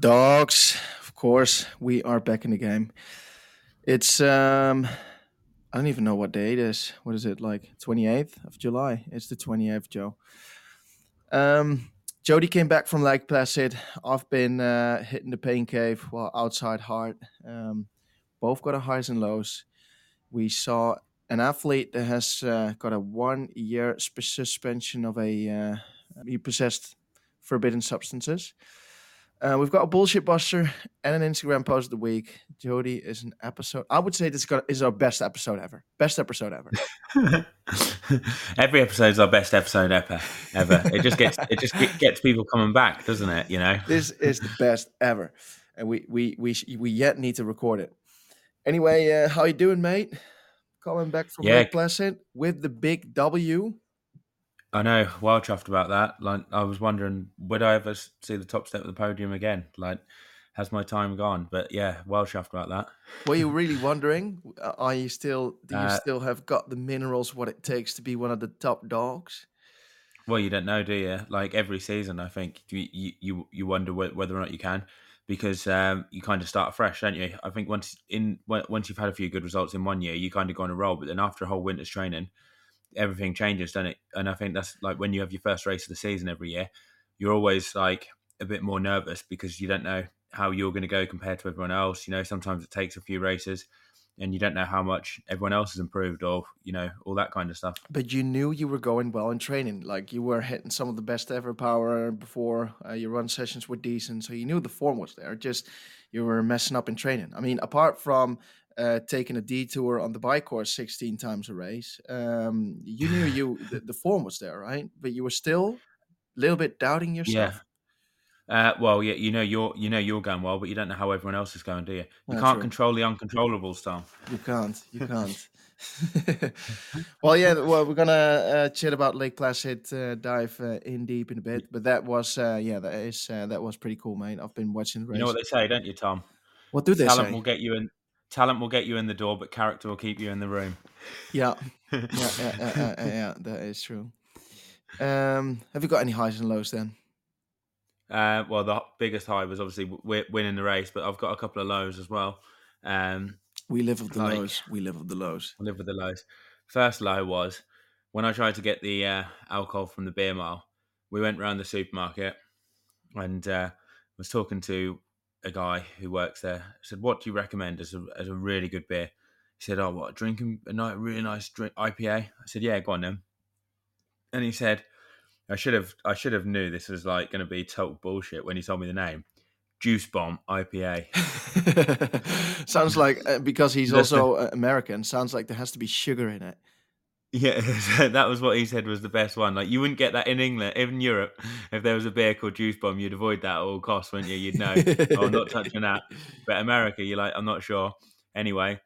Dogs, of course, we are back in the game. It's um I don't even know what day it is. What is it like? 28th of July. It's the 28th, Joe. Um Jody came back from Lake Placid. I've been uh, hitting the pain cave while outside hard. Um, both got a highs and lows. We saw an athlete that has uh, got a one year suspension of a uh, he possessed forbidden substances. Uh, we've got a bullshit buster and an Instagram post of the week. Jody is an episode. I would say this is our best episode ever. Best episode ever. Every episode is our best episode ever. Ever. It just gets it just gets people coming back, doesn't it? You know. This is the best ever, and we we we we yet need to record it. Anyway, uh, how you doing, mate? Coming back from yeah. Lake Placid with the big W. I know, well chuffed about that. Like, I was wondering, would I ever see the top step of the podium again? Like, has my time gone? But yeah, well chuffed about that. Were you really wondering? Are you still? Do you uh, still have got the minerals? What it takes to be one of the top dogs? Well, you don't know, do you? Like every season, I think you you you wonder whether or not you can, because um, you kind of start fresh, don't you? I think once in once you've had a few good results in one year, you kind of go on a roll. But then after a whole winter's training everything changes, doesn't it? And I think that's like when you have your first race of the season every year, you're always like a bit more nervous because you don't know how you're going to go compared to everyone else. You know, sometimes it takes a few races and you don't know how much everyone else has improved or, you know, all that kind of stuff. But you knew you were going well in training. Like you were hitting some of the best ever power before uh, your run sessions were decent. So you knew the form was there. Just you were messing up in training. I mean, apart from uh, taking a detour on the bike course 16 times a race. Um, you knew you the, the, form was there, right? But you were still a little bit doubting yourself. Yeah. Uh, well, yeah, you know you're you know you're going well, but you don't know how everyone else is going, do you? You That's can't control the uncontrollables, Tom. You can't. You can't. well, yeah. Well, we're gonna uh, chat about Lake Placid, uh, dive uh, in deep in a bit, but that was uh, yeah, that is uh, that was pretty cool, mate. I've been watching. The race. You know what they say, don't you, Tom? What do they Talent say? will get you in talent will get you in the door, but character will keep you in the room. Yeah, yeah, yeah, yeah, yeah, that is true. Um, have you got any highs and lows then? Uh, well, the biggest high was obviously winning the race, but I've got a couple of lows as well. Um, we live with the like, lows. We live with the lows. Live with the lows. First low was when I tried to get the uh, alcohol from the beer mile. We went around the supermarket and uh, was talking to a guy who works there. I said, "What do you recommend as a as a really good beer?" He said, "Oh, what drinking a night really nice drink IPA." I said, "Yeah, go on then." And he said, "I should have I should have knew this was like going to be total bullshit when he told me the name." Juice Bomb IPA. sounds like uh, because he's also American. Sounds like there has to be sugar in it. Yeah, that was what he said was the best one. Like you wouldn't get that in England, in Europe. If there was a beer called Juice Bomb, you'd avoid that at all costs, wouldn't you? You'd know. oh, I'm not touching that. But America, you're like, I'm not sure. Anyway,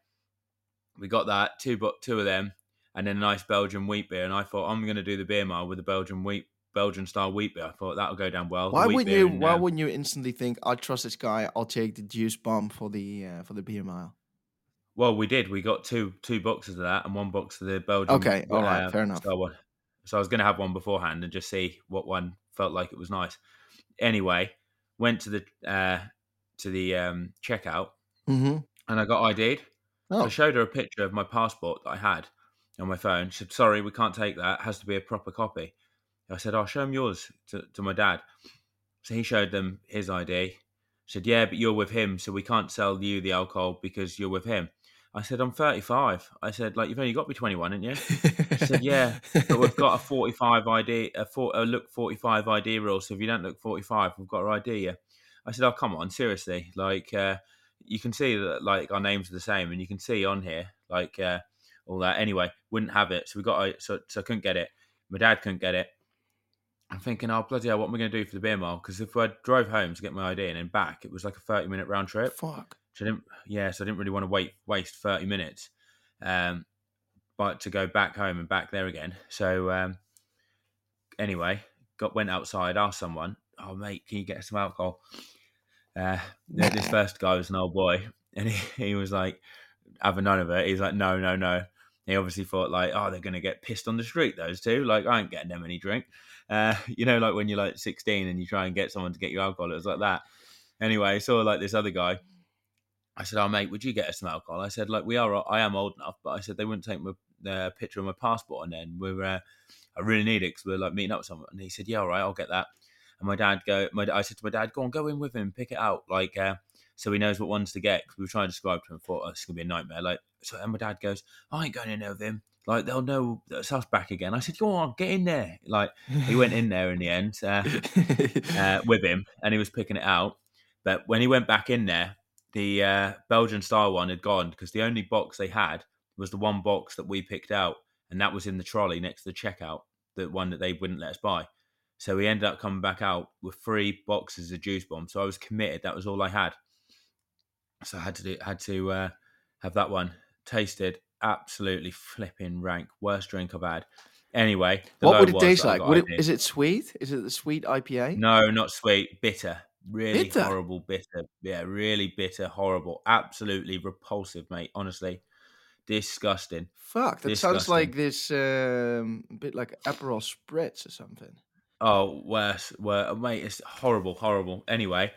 we got that two, but two of them, and then a nice Belgian wheat beer. And I thought I'm going to do the beer mile with the Belgian wheat, Belgian style wheat beer. I thought that'll go down well. Why wouldn't you? And, why um, wouldn't you instantly think I trust this guy? I'll take the Juice Bomb for the uh, for the beer mile. Well, we did. We got two two boxes of that and one box of the Belgian. Okay, all right, uh, fair enough. One. So I was going to have one beforehand and just see what one felt like it was nice. Anyway, went to the uh, to the um, checkout mm-hmm. and I got ID'd. Oh. So I showed her a picture of my passport that I had on my phone. She said, "Sorry, we can't take that. It has to be a proper copy." I said, "I'll show him yours to, to my dad." So he showed them his ID. said, "Yeah, but you're with him, so we can't sell you the alcohol because you're with him." I said, I'm 35. I said, like, you've only got to be 21, haven't you? She said, yeah, but we've got a 45 ID, a, for, a look 45 ID rule. So if you don't look 45, we've got our ID you. I said, oh, come on, seriously. Like, uh, you can see that, like, our names are the same and you can see on here, like, uh, all that. Anyway, wouldn't have it. So we got, a, so, so I couldn't get it. My dad couldn't get it. I'm thinking, oh, bloody hell, what am I going to do for the beer mile? Because if I drove home to get my ID and then back, it was like a 30 minute round trip. Fuck. So I didn't, yeah, so I didn't really want to wait waste thirty minutes, um, but to go back home and back there again. So um, anyway, got went outside, asked someone, "Oh mate, can you get some alcohol?" Uh, this first guy was an old boy, and he, he was like, "Having none of it." He's like, "No, no, no." He obviously thought like, "Oh, they're gonna get pissed on the street." Those two, like, I ain't getting them any drink. Uh, you know, like when you're like 16 and you try and get someone to get you alcohol, it was like that. anyway, I saw like this other guy. I said, "Oh mate, would you get us some alcohol?" I said, "Like we are, I am old enough, but I said they wouldn't take my uh, picture of my passport, and then we're, uh, I really need it because we're like meeting up with someone." And he said, "Yeah, all right, I'll get that." And my dad go, my I said to my dad, "Go on, go in with him, pick it out, like uh, so he knows what ones to get." Because we were trying to describe to him, thought oh, it's gonna be a nightmare. Like, so and my dad goes, "I ain't going in there with him." Like they'll know that's us back again. I said, "Go on, get in there." Like he went in there in the end uh, uh, with him, and he was picking it out. But when he went back in there, the uh, Belgian style one had gone because the only box they had was the one box that we picked out, and that was in the trolley next to the checkout, the one that they wouldn't let us buy. So we ended up coming back out with three boxes of juice bomb. So I was committed. That was all I had. So I had to do, had to uh, have that one tasted absolutely flipping rank. Worst drink I've had. Anyway, what would it taste like? Would it, is it sweet? Is it the sweet IPA? No, not sweet. Bitter. Really bitter. horrible, bitter. Yeah, really bitter, horrible. Absolutely repulsive, mate. Honestly, disgusting. Fuck, that disgusting. sounds like this um, bit like Aperol spritz or something. Oh, worse, worse, mate. It's horrible, horrible. Anyway,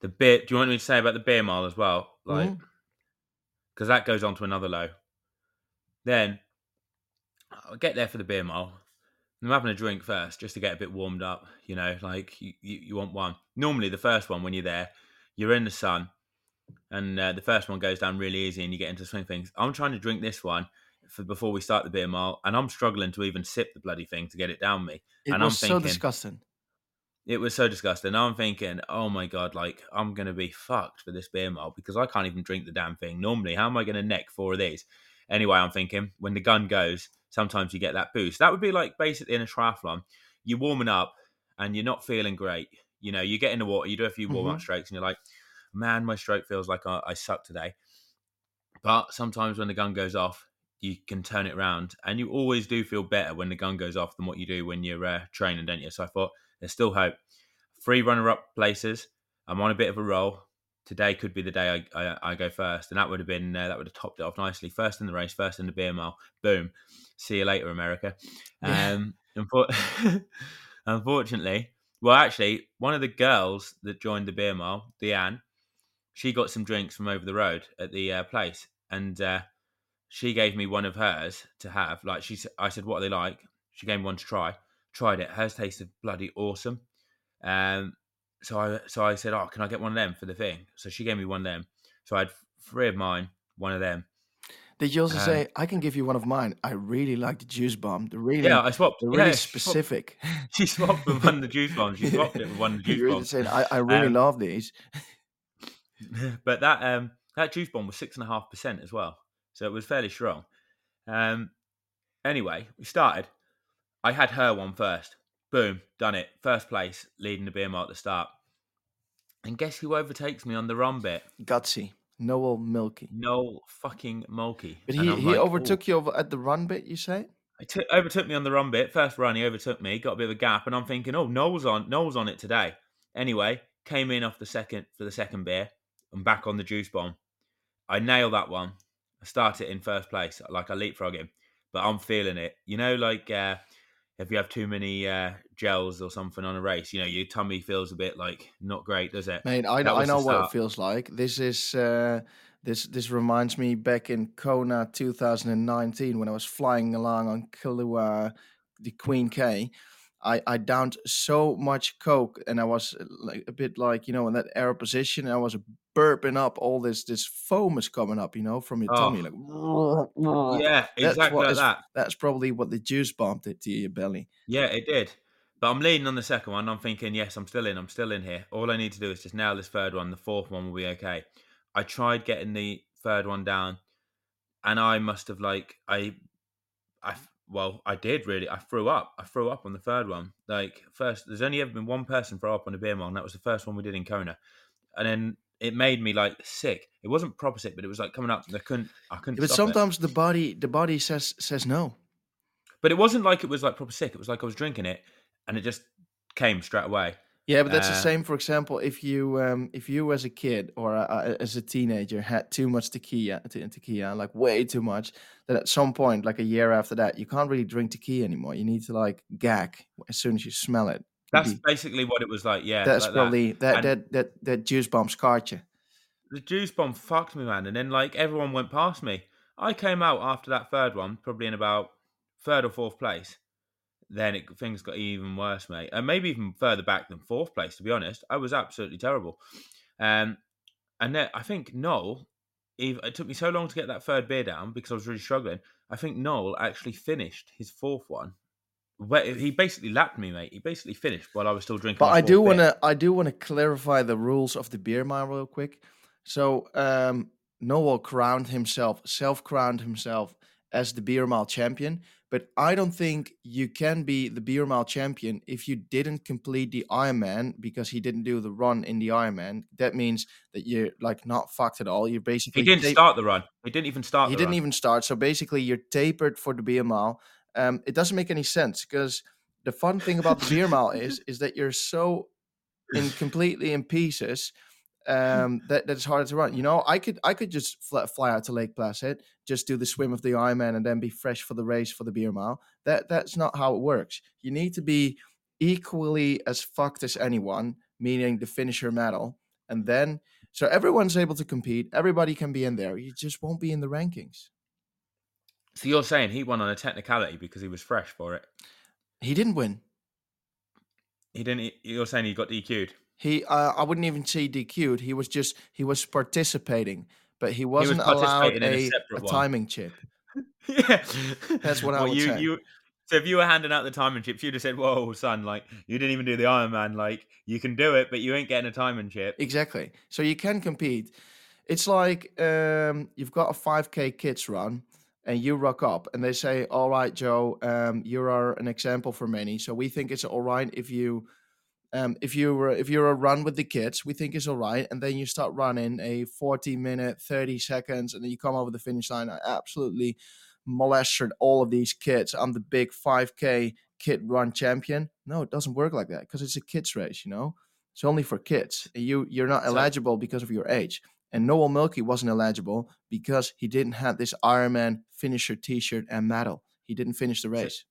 the beer. Do you want me to say about the beer mile as well? Like, because mm. that goes on to another low. Then I'll get there for the beer mile. I'm having a drink first just to get a bit warmed up. You know, like you, you, you want one. Normally, the first one when you're there, you're in the sun, and uh, the first one goes down really easy, and you get into swing things. I'm trying to drink this one for before we start the beer mile, and I'm struggling to even sip the bloody thing to get it down me. It and was I'm thinking, so disgusting. It was so disgusting. Now I'm thinking, oh my god, like I'm gonna be fucked for this beer mile because I can't even drink the damn thing. Normally, how am I gonna neck four of these? Anyway, I'm thinking when the gun goes, sometimes you get that boost. That would be like basically in a triathlon, you're warming up and you're not feeling great. You know, you get in the water, you do a few warm up mm-hmm. strokes, and you're like, man, my stroke feels like I, I suck today. But sometimes when the gun goes off, you can turn it around, and you always do feel better when the gun goes off than what you do when you're uh, training, don't you? So I thought there's still hope. Three runner-up places. I'm on a bit of a roll. Today could be the day I, I, I go first, and that would have been uh, that would have topped it off nicely. First in the race, first in the beer mile. Boom. See you later, America. Um, unfortunately, well, actually, one of the girls that joined the beer mile, Deanne, she got some drinks from over the road at the uh, place, and uh, she gave me one of hers to have. Like she, I said, "What are they like?" She gave me one to try. Tried it. Hers tasted bloody awesome. Um, so I, so I said, "Oh, can I get one of them for the thing?" So she gave me one of them. So I had three of mine, one of them. Did you also um, say I can give you one of mine? I really like the juice bomb. The really yeah, I swapped. The really yeah, specific. She swapped, with one of the juice bombs. She swapped it with one of the juice you really bombs. Said, I, I really um, love these. but that um that juice bomb was six and a half percent as well, so it was fairly strong. Um, anyway, we started. I had her one first. Boom, done it. First place, leading the beer mile at the start. And guess who overtakes me on the run bit? Gutsy. Noel Mulkey. Noel fucking Mulkey. But he, he like, overtook you over at the run bit, you say? He t- overtook me on the run bit. First run, he overtook me, got a bit of a gap, and I'm thinking, oh, Noel's on Noel's on it today. Anyway, came in off the second for the second beer. I'm back on the juice bomb. I nail that one. I start it in first place, like I leapfrog him, but I'm feeling it. You know, like uh, if you have too many uh, gels or something on a race, you know, your tummy feels a bit like not great, does it? Mate, I, I know what it feels like. This is uh, this this reminds me back in Kona 2019 when I was flying along on Kailua, the Queen K. I, I downed so much coke and I was uh, like a bit like you know in that air position I was burping up all this this foam is coming up you know from your oh. tummy like yeah exactly like is, that. that's probably what the juice bomb did to your belly. Yeah it did. But I'm leaning on the second one I'm thinking yes I'm still in I'm still in here. All I need to do is just nail this third one the fourth one will be okay. I tried getting the third one down and I must have like I I well, I did really. I threw up. I threw up on the third one. Like first, there's only ever been one person throw up on a beer mile, and that was the first one we did in Kona. And then it made me like sick. It wasn't proper sick, but it was like coming up. I couldn't. I couldn't. But sometimes it. the body, the body says says no. But it wasn't like it was like proper sick. It was like I was drinking it, and it just came straight away. Yeah, but that's uh, the same. For example, if you um, if you as a kid or uh, as a teenager had too much tequila, tequila, like way too much, then at some point, like a year after that, you can't really drink tequila anymore. You need to like gag as soon as you smell it That's basically what it was like. Yeah, that's like probably that. That, that that that juice bomb scarred you. The juice bomb fucked me, man. And then like everyone went past me. I came out after that third one, probably in about third or fourth place. Then it, things got even worse, mate, and maybe even further back than fourth place. To be honest, I was absolutely terrible. Um, and then I think Noel, it took me so long to get that third beer down because I was really struggling. I think Noel actually finished his fourth one he basically lapped me, mate. He basically finished while I was still drinking. But I do want to, I do want to clarify the rules of the beer mile real quick. So um, Noel crowned himself, self-crowned himself as the beer mile champion. But I don't think you can be the beer mile champion if you didn't complete the Ironman because he didn't do the run in the Ironman. That means that you're like not fucked at all. You're basically he didn't start the run. He didn't even start. He didn't run. even start. So basically, you're tapered for the beer mile um, it doesn't make any sense because the fun thing about the beer mile is is that you're so in completely in pieces um, that that it's harder to run. You know, I could I could just fly, fly out to Lake Placid, just do the swim of the Ironman, and then be fresh for the race for the beer mile. That that's not how it works. You need to be equally as fucked as anyone, meaning the finisher medal, and then so everyone's able to compete. Everybody can be in there. You just won't be in the rankings. So you're saying he won on a technicality because he was fresh for it? He didn't win. He didn't. You're saying he got DQ'd? He, uh, I wouldn't even say DQ'd. He was just he was participating, but he wasn't he was allowed a, a, a timing chip. yeah, that's what I would you, say. You, so if you were handing out the timing chip, you'd have said, "Whoa, son! Like you didn't even do the Iron Man. Like you can do it, but you ain't getting a timing chip." Exactly. So you can compete. It's like um, you've got a 5K kids run and you rock up and they say, "All right, Joe, um, you are an example for many, so we think it's all right if you." Um, if you were if you're a run with the kids, we think it's all right, and then you start running a 40 minute, 30 seconds, and then you come over the finish line. I absolutely molested all of these kids. I'm the big 5K kid run champion. No, it doesn't work like that because it's a kids race. You know, it's only for kids. You you're not eligible because of your age. And Noel Mulkey wasn't eligible because he didn't have this Ironman finisher T-shirt and medal. He didn't finish the race.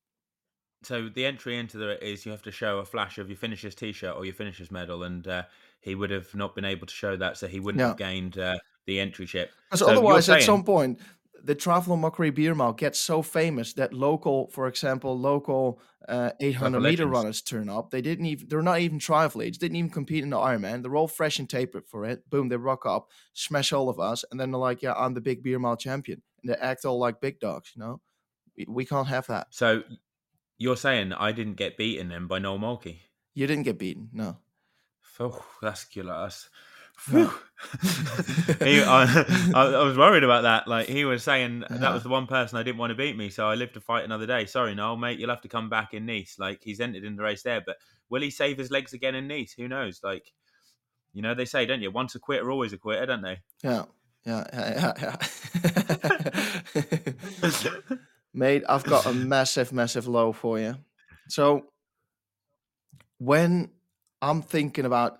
So, the entry into the is you have to show a flash of your finisher's T-shirt or your finisher's medal, and uh, he would have not been able to show that, so he wouldn't yeah. have gained uh, the entry chip. Because so otherwise, saying, at some point, the Triathlon Mockery beer mile gets so famous that local, for example, local uh, 800 meter runners turn up. They didn't even, they're not even triathletes, didn't even compete in the Ironman. They're all fresh and tapered for it. Boom, they rock up, smash all of us, and then they're like, yeah, I'm the big beer mile champion. And they act all like big dogs, you know? We, we can't have that. So you're saying I didn't get beaten then by Noel Mulkey? You didn't get beaten, no. Oh, that's killer. he, I, I, was worried about that. Like he was saying, that was the one person I didn't want to beat me, so I live to fight another day. Sorry, Noel, mate, you'll have to come back in Nice. Like he's entered in the race there, but will he save his legs again in Nice? Who knows? Like, you know, they say, don't you? Once a quitter, always a quitter, don't they? Yeah, yeah, yeah, yeah. mate, I've got a massive, massive low for you. So when I'm thinking about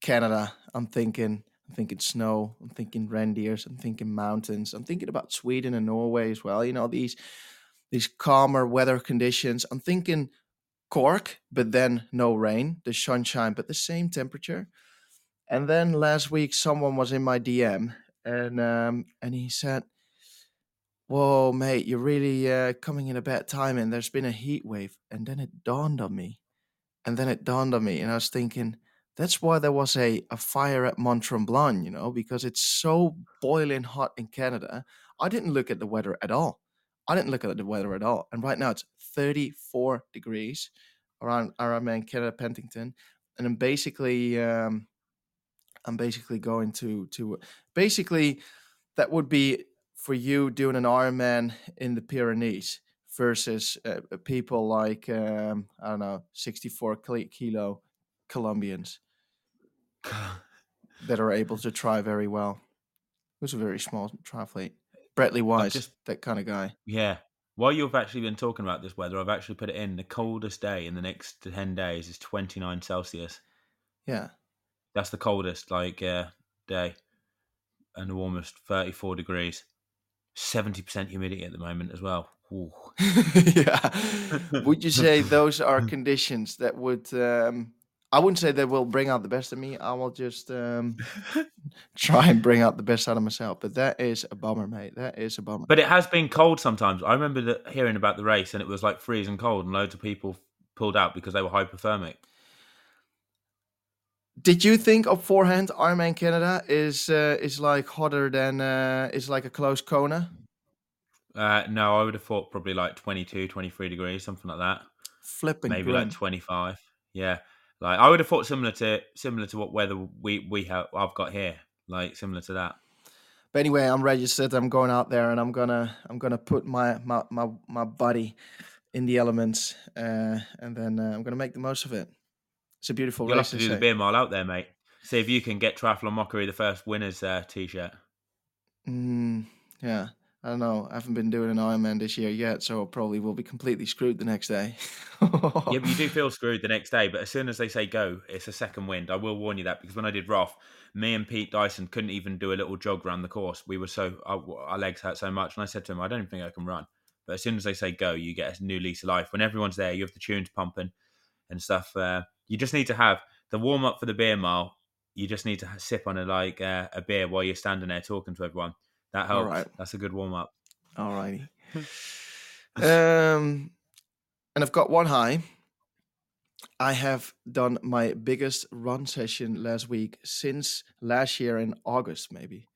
Canada I'm thinking I'm thinking snow, I'm thinking reindeers, I'm thinking mountains, I'm thinking about Sweden and Norway as well. You know, these these calmer weather conditions. I'm thinking Cork, but then no rain, the sunshine, but the same temperature. And then last week someone was in my DM and um and he said, Whoa, mate, you're really uh, coming in a bad time and there's been a heat wave. And then it dawned on me. And then it dawned on me, and I was thinking, that's why there was a, a fire at Mont Tremblant, you know, because it's so boiling hot in Canada. I didn't look at the weather at all. I didn't look at the weather at all. And right now it's 34 degrees around Ironman Canada Penticton. And I'm basically um, I'm basically going to to basically that would be for you doing an Ironman in the Pyrenees versus uh, people like um, I don't know 64 kilo Colombians that are able to try very well. It was a very small triathlete. Bradley Weiss, just, that kind of guy. Yeah. While you've actually been talking about this weather, I've actually put it in. The coldest day in the next 10 days is 29 Celsius. Yeah. That's the coldest, like, uh, day. And the warmest, 34 degrees. 70% humidity at the moment as well. yeah. Would you say those are conditions that would? Um, I wouldn't say they will bring out the best of me. I will just um, try and bring out the best out of myself. But that is a bummer, mate. That is a bummer. But it has been cold sometimes. I remember the, hearing about the race, and it was like freezing cold, and loads of people pulled out because they were hypothermic. Did you think of forehand Ironman Canada is uh, is like hotter than uh, is like a close Kona? Uh, no, I would have thought probably like 22, 23 degrees, something like that. Flipping maybe grim. like 25. Yeah. Like I would have thought similar to similar to what weather we we have I've got here, like similar to that. But anyway, I'm registered. I'm going out there, and I'm gonna I'm gonna put my my my, my body in the elements, uh, and then uh, I'm gonna make the most of it. It's a beautiful You'll have to do the beer mile out there, mate. See if you can get Triathlon Mockery the first winners uh, t-shirt. Mm, yeah. I don't know. I haven't been doing an Ironman this year yet, so I probably will be completely screwed the next day. yeah, but you do feel screwed the next day. But as soon as they say go, it's a second wind. I will warn you that because when I did Roth, me and Pete Dyson couldn't even do a little jog around the course. We were so our, our legs hurt so much, and I said to him, "I don't even think I can run." But as soon as they say go, you get a new lease of life. When everyone's there, you have the tunes pumping and stuff. Uh, you just need to have the warm up for the beer mile. You just need to sip on a like uh, a beer while you're standing there talking to everyone. That helps. Right. That's a good warm up. All righty. um, and I've got one high. I have done my biggest run session last week since last year in August, maybe.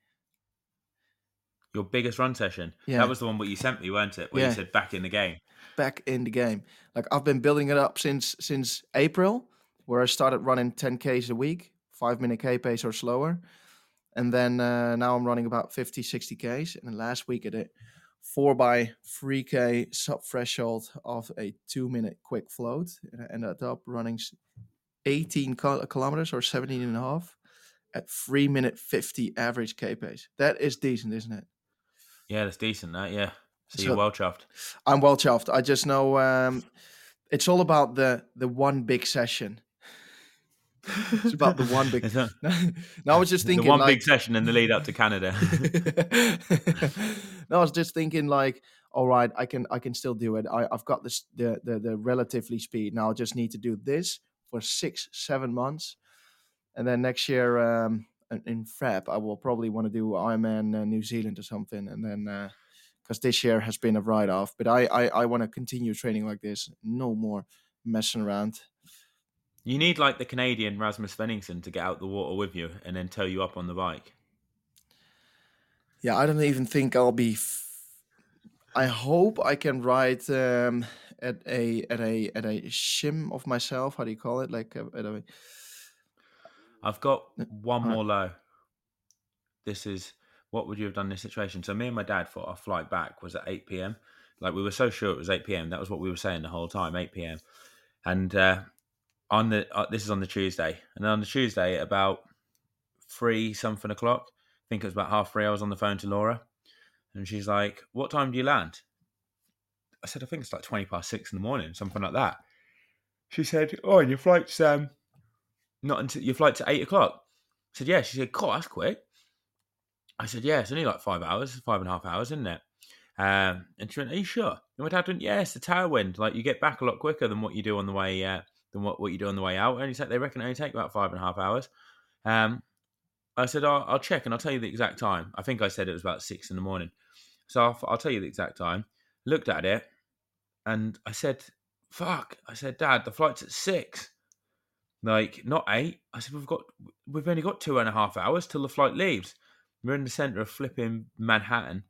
Your biggest run session? Yeah. That was the one what you sent me, weren't it? Where yeah. you said back in the game. Back in the game. Like I've been building it up since since April, where I started running 10Ks a week, five minute K pace or slower. And then uh, now I'm running about 50, 60 Ks. And then last week I did 4 by 3K sub threshold of a two minute quick float. And I ended up running 18 kilometers or 17 and a half at 3 minute 50 average K pace. That is decent, isn't it? Yeah, that's decent, that, yeah. So, so you're well chuffed. I'm well chuffed. I just know um, it's all about the the one big session it's about the one big. no, I was just thinking the one like... big session in the lead up to Canada. no, I was just thinking like, all right, I can I can still do it. I, I've got this the, the the relatively speed. Now I just need to do this for six seven months, and then next year um, in Feb I will probably want to do Ironman uh, New Zealand or something, and then. because uh, this year has been a write off, but I I, I want to continue training like this. No more messing around. You need like the Canadian Rasmus Svenningsson to get out the water with you and then tow you up on the bike. Yeah, I don't even think I'll be. F- I hope I can ride um, at a at a at a shim of myself. How do you call it? Like uh, at a. I've got one more low. This is what would you have done in this situation? So me and my dad thought our flight back was at eight p.m. Like we were so sure it was eight p.m. That was what we were saying the whole time, eight p.m. And uh, on the uh, this is on the Tuesday, and on the Tuesday about three something o'clock, I think it was about half three. I was on the phone to Laura, and she's like, "What time do you land?" I said, "I think it's like twenty past six in the morning, something like that." She said, "Oh, and your flight's um not until your flight's at eight o'clock." I said, "Yeah." She said, "Cool, that's quick." I said, "Yeah, it's only like five hours, five and a half hours, isn't it?" Um, and she went, "Are you sure?" And my dad went, "Yeah, it's the tailwind. Like you get back a lot quicker than what you do on the way uh, than what, what you do on the way out. He said they reckon it only take about five and a half hours. Um, I said, I'll, I'll, check and I'll tell you the exact time. I think I said it was about six in the morning. So I'll, I'll tell you the exact time. Looked at it and I said, fuck. I said, Dad, the flight's at six. Like, not eight. I said, we've got, we've only got two and a half hours till the flight leaves. We're in the center of flipping Manhattan,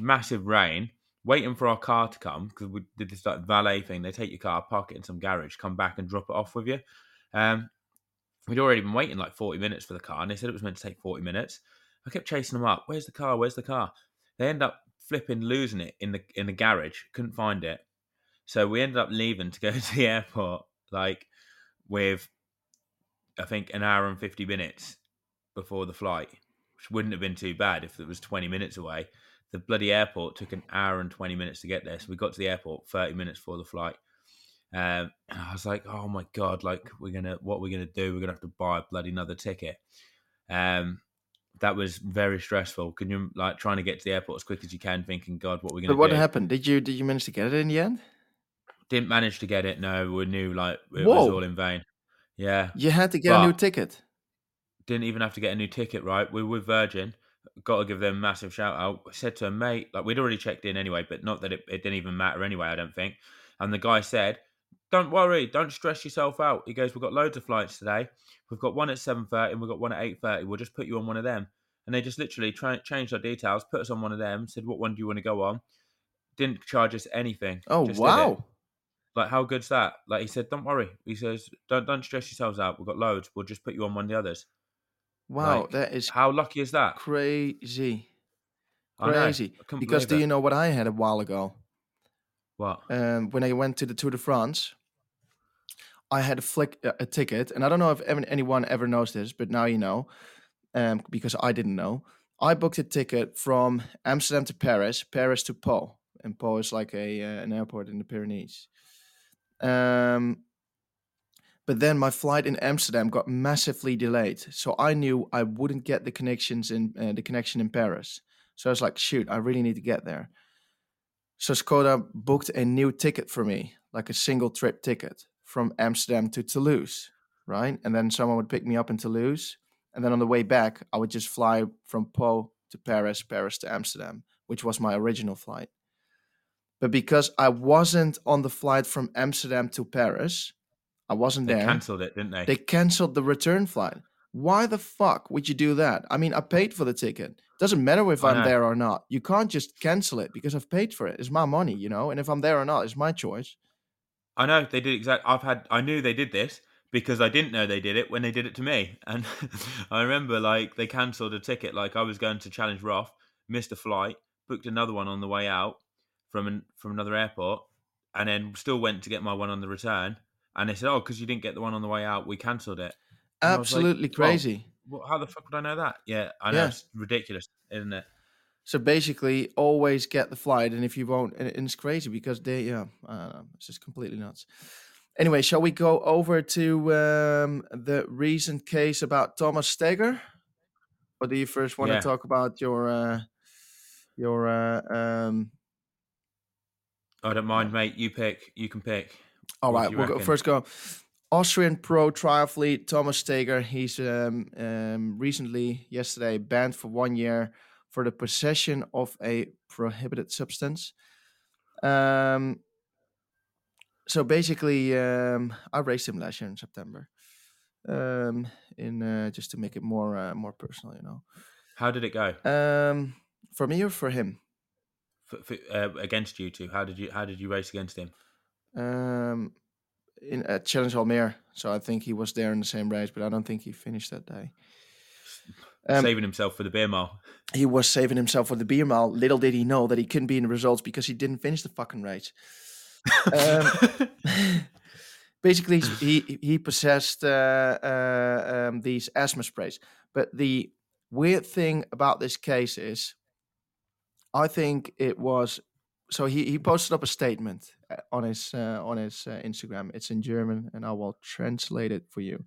massive rain waiting for our car to come because we did this like valet thing. They take your car, park it in some garage, come back and drop it off with you. Um, we'd already been waiting like 40 minutes for the car, and they said it was meant to take 40 minutes. I kept chasing them up. Where's the car? Where's the car? They end up flipping losing it in the in the garage. Couldn't find it, so we ended up leaving to go to the airport like with I think an hour and 50 minutes before the flight, which wouldn't have been too bad if it was 20 minutes away the bloody airport took an hour and 20 minutes to get there. So we got to the airport 30 minutes before the flight. Um, and I was like, oh my God, like, we're going to, what we're going to do? We're going to have to buy a bloody another ticket. Um, that was very stressful. Can you like trying to get to the airport as quick as you can, thinking, God, what we're going to do? But what happened? Did you did you manage to get it in the end? Didn't manage to get it. No, we knew like it Whoa. was all in vain. Yeah, you had to get but a new ticket. Didn't even have to get a new ticket. Right, we were with Virgin. Got to give them a massive shout out. I said to a mate, like we'd already checked in anyway, but not that it, it didn't even matter anyway. I don't think. And the guy said, "Don't worry, don't stress yourself out." He goes, "We've got loads of flights today. We've got one at seven thirty, and we've got one at eight thirty. We'll just put you on one of them." And they just literally tra- changed our details, put us on one of them, said, "What one do you want to go on?" Didn't charge us anything. Oh wow! Like how good's that? Like he said, "Don't worry." He says, "Don't don't stress yourselves out. We've got loads. We'll just put you on one of the others." Wow, like, that is how lucky is that? Crazy, crazy. Because do you know what I had a while ago? What? Um, when I went to the Tour de France, I had a flick a ticket, and I don't know if anyone ever knows this, but now you know, um, because I didn't know. I booked a ticket from Amsterdam to Paris, Paris to Pau, and Pau is like a uh, an airport in the Pyrenees. Um, but then my flight in Amsterdam got massively delayed, so I knew I wouldn't get the connections in uh, the connection in Paris. So I was like, "Shoot, I really need to get there." So Skoda booked a new ticket for me, like a single trip ticket from Amsterdam to Toulouse, right? And then someone would pick me up in Toulouse, and then on the way back, I would just fly from Pau to Paris, Paris to Amsterdam, which was my original flight. But because I wasn't on the flight from Amsterdam to Paris, I wasn't they there. They cancelled it, didn't they? They cancelled the return flight. Why the fuck would you do that? I mean, I paid for the ticket. Doesn't matter if I I'm know. there or not. You can't just cancel it because I've paid for it. It's my money, you know. And if I'm there or not, it's my choice. I know they did exactly. I've had. I knew they did this because I didn't know they did it when they did it to me. And I remember like they cancelled a ticket. Like I was going to Challenge Roth, missed a flight, booked another one on the way out from an, from another airport, and then still went to get my one on the return. And they said, "Oh, because you didn't get the one on the way out, we cancelled it." And Absolutely like, crazy. Well, how the fuck would I know that? Yeah, I know yeah. it's ridiculous, isn't it? So basically, always get the flight, and if you won't, and it's crazy because they, yeah, know, it's just completely nuts. Anyway, shall we go over to um, the recent case about Thomas Steger, or do you first want yeah. to talk about your uh, your? Uh, um... I don't mind, mate. You pick. You can pick. All right, we'll go, first go. Austrian pro triathlete Thomas Steger. He's um, um, recently, yesterday, banned for one year for the possession of a prohibited substance. Um, so basically, um, I raced him last year in September. Um, in uh, just to make it more uh, more personal, you know. How did it go? Um, for me or for him? For, for, uh, against you two, how did you how did you race against him? Um, in at Challenge Almere, so I think he was there in the same race, but I don't think he finished that day. Um, saving himself for the beer mile. He was saving himself for the beer mile. Little did he know that he couldn't be in the results because he didn't finish the fucking race um, basically, he he possessed uh, uh, um, these asthma sprays. But the weird thing about this case is, I think it was. So he, he posted up a statement uh, on his uh, on his uh, Instagram. It's in German, and I will translate it for you.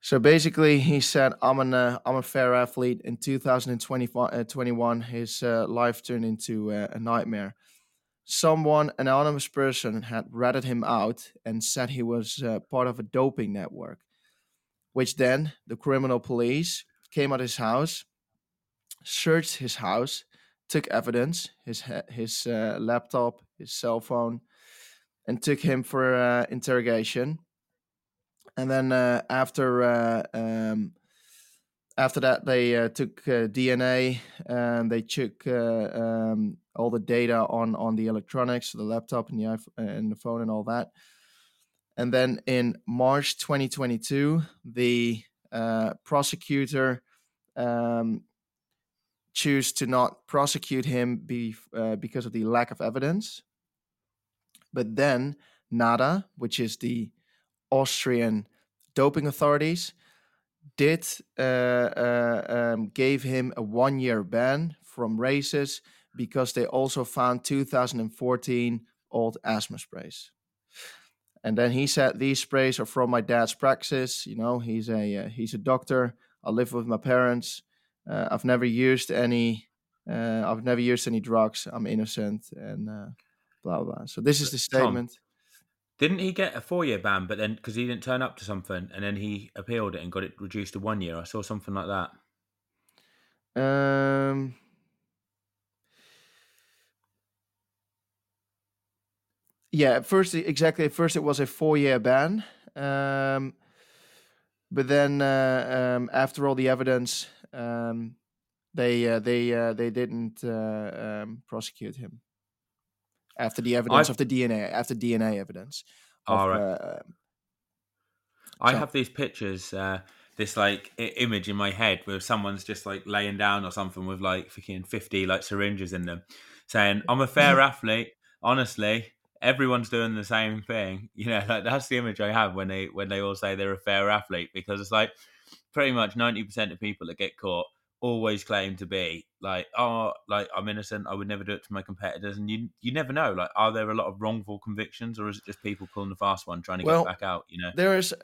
So basically, he said, "I'm an uh, I'm a fair athlete." In 2021, uh, his uh, life turned into a nightmare someone, an anonymous person, had ratted him out and said he was part of a doping network. Which then the criminal police came at his house, searched his house, took evidence, his his uh, laptop, his cell phone, and took him for uh, interrogation. And then uh, after uh, um, after that, they uh, took uh, DNA and they took um, all the data on on the electronics, the laptop and the iPhone, and the phone and all that. And then in March 2022, the prosecutor um, chose to not prosecute him be, uh, because of the lack of evidence. But then NADA, which is the Austrian doping authorities, did uh, uh, um, gave him a one year ban from races because they also found 2014 old asthma sprays. And then he said these sprays are from my dad's practice. You know, he's a uh, he's a doctor. I live with my parents. Uh, I've never used any. Uh, I've never used any drugs. I'm innocent and uh, blah blah. So this is the statement. Tom, didn't he get a four-year ban? But then because he didn't turn up to something, and then he appealed it and got it reduced to one year. I saw something like that. Um. Yeah, at first exactly. At first, it was a four-year ban, um, but then uh, um, after all the evidence, um, they uh, they uh, they didn't uh, um, prosecute him after the evidence I've... of the DNA after DNA evidence. All right. Uh, I so. have these pictures, uh, this like image in my head where someone's just like laying down or something with like fucking fifty like syringes in them, saying, "I'm a fair athlete." Honestly, everyone's doing the same thing. You know, like that's the image I have when they when they all say they're a fair athlete because it's like pretty much ninety percent of people that get caught always claim to be like, oh, like I'm innocent. I would never do it to my competitors, and you you never know. Like, are there a lot of wrongful convictions, or is it just people pulling the fast one trying to well, get back out? You know, there is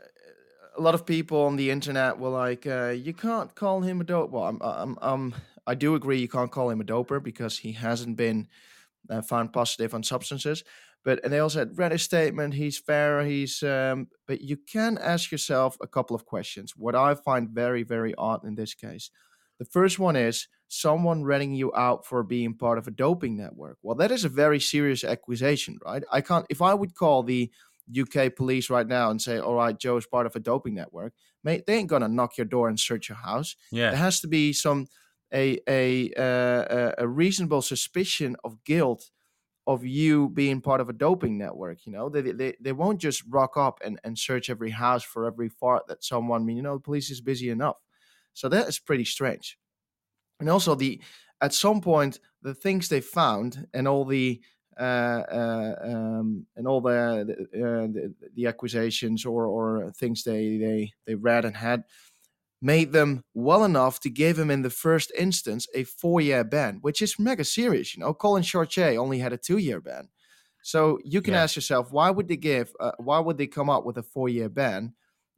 a lot of people on the internet were like, uh, you can't call him a dope. Well, I'm, I'm, I'm, I do agree you can't call him a doper because he hasn't been uh, found positive on substances. But and they also had read his statement. He's fair. He's um, but you can ask yourself a couple of questions. What I find very very odd in this case, the first one is someone renting you out for being part of a doping network. Well, that is a very serious accusation, right? I can't if I would call the UK police right now and say, "All right, Joe is part of a doping network," mate, they ain't gonna knock your door and search your house. Yeah, there has to be some a a uh, a reasonable suspicion of guilt of you being part of a doping network. You know, they they, they won't just rock up and, and search every house for every fart that someone. I mean, you know, the police is busy enough. So that is pretty strange. And also the at some point the things they found and all the uh, uh, um, and all the the, uh, the the, accusations or or things they they they read and had made them well enough to give him in the first instance a four year ban, which is mega serious. You know, Collin Chartier only had a two year ban. So you can yeah. ask yourself, why would they give? Uh, why would they come up with a four year ban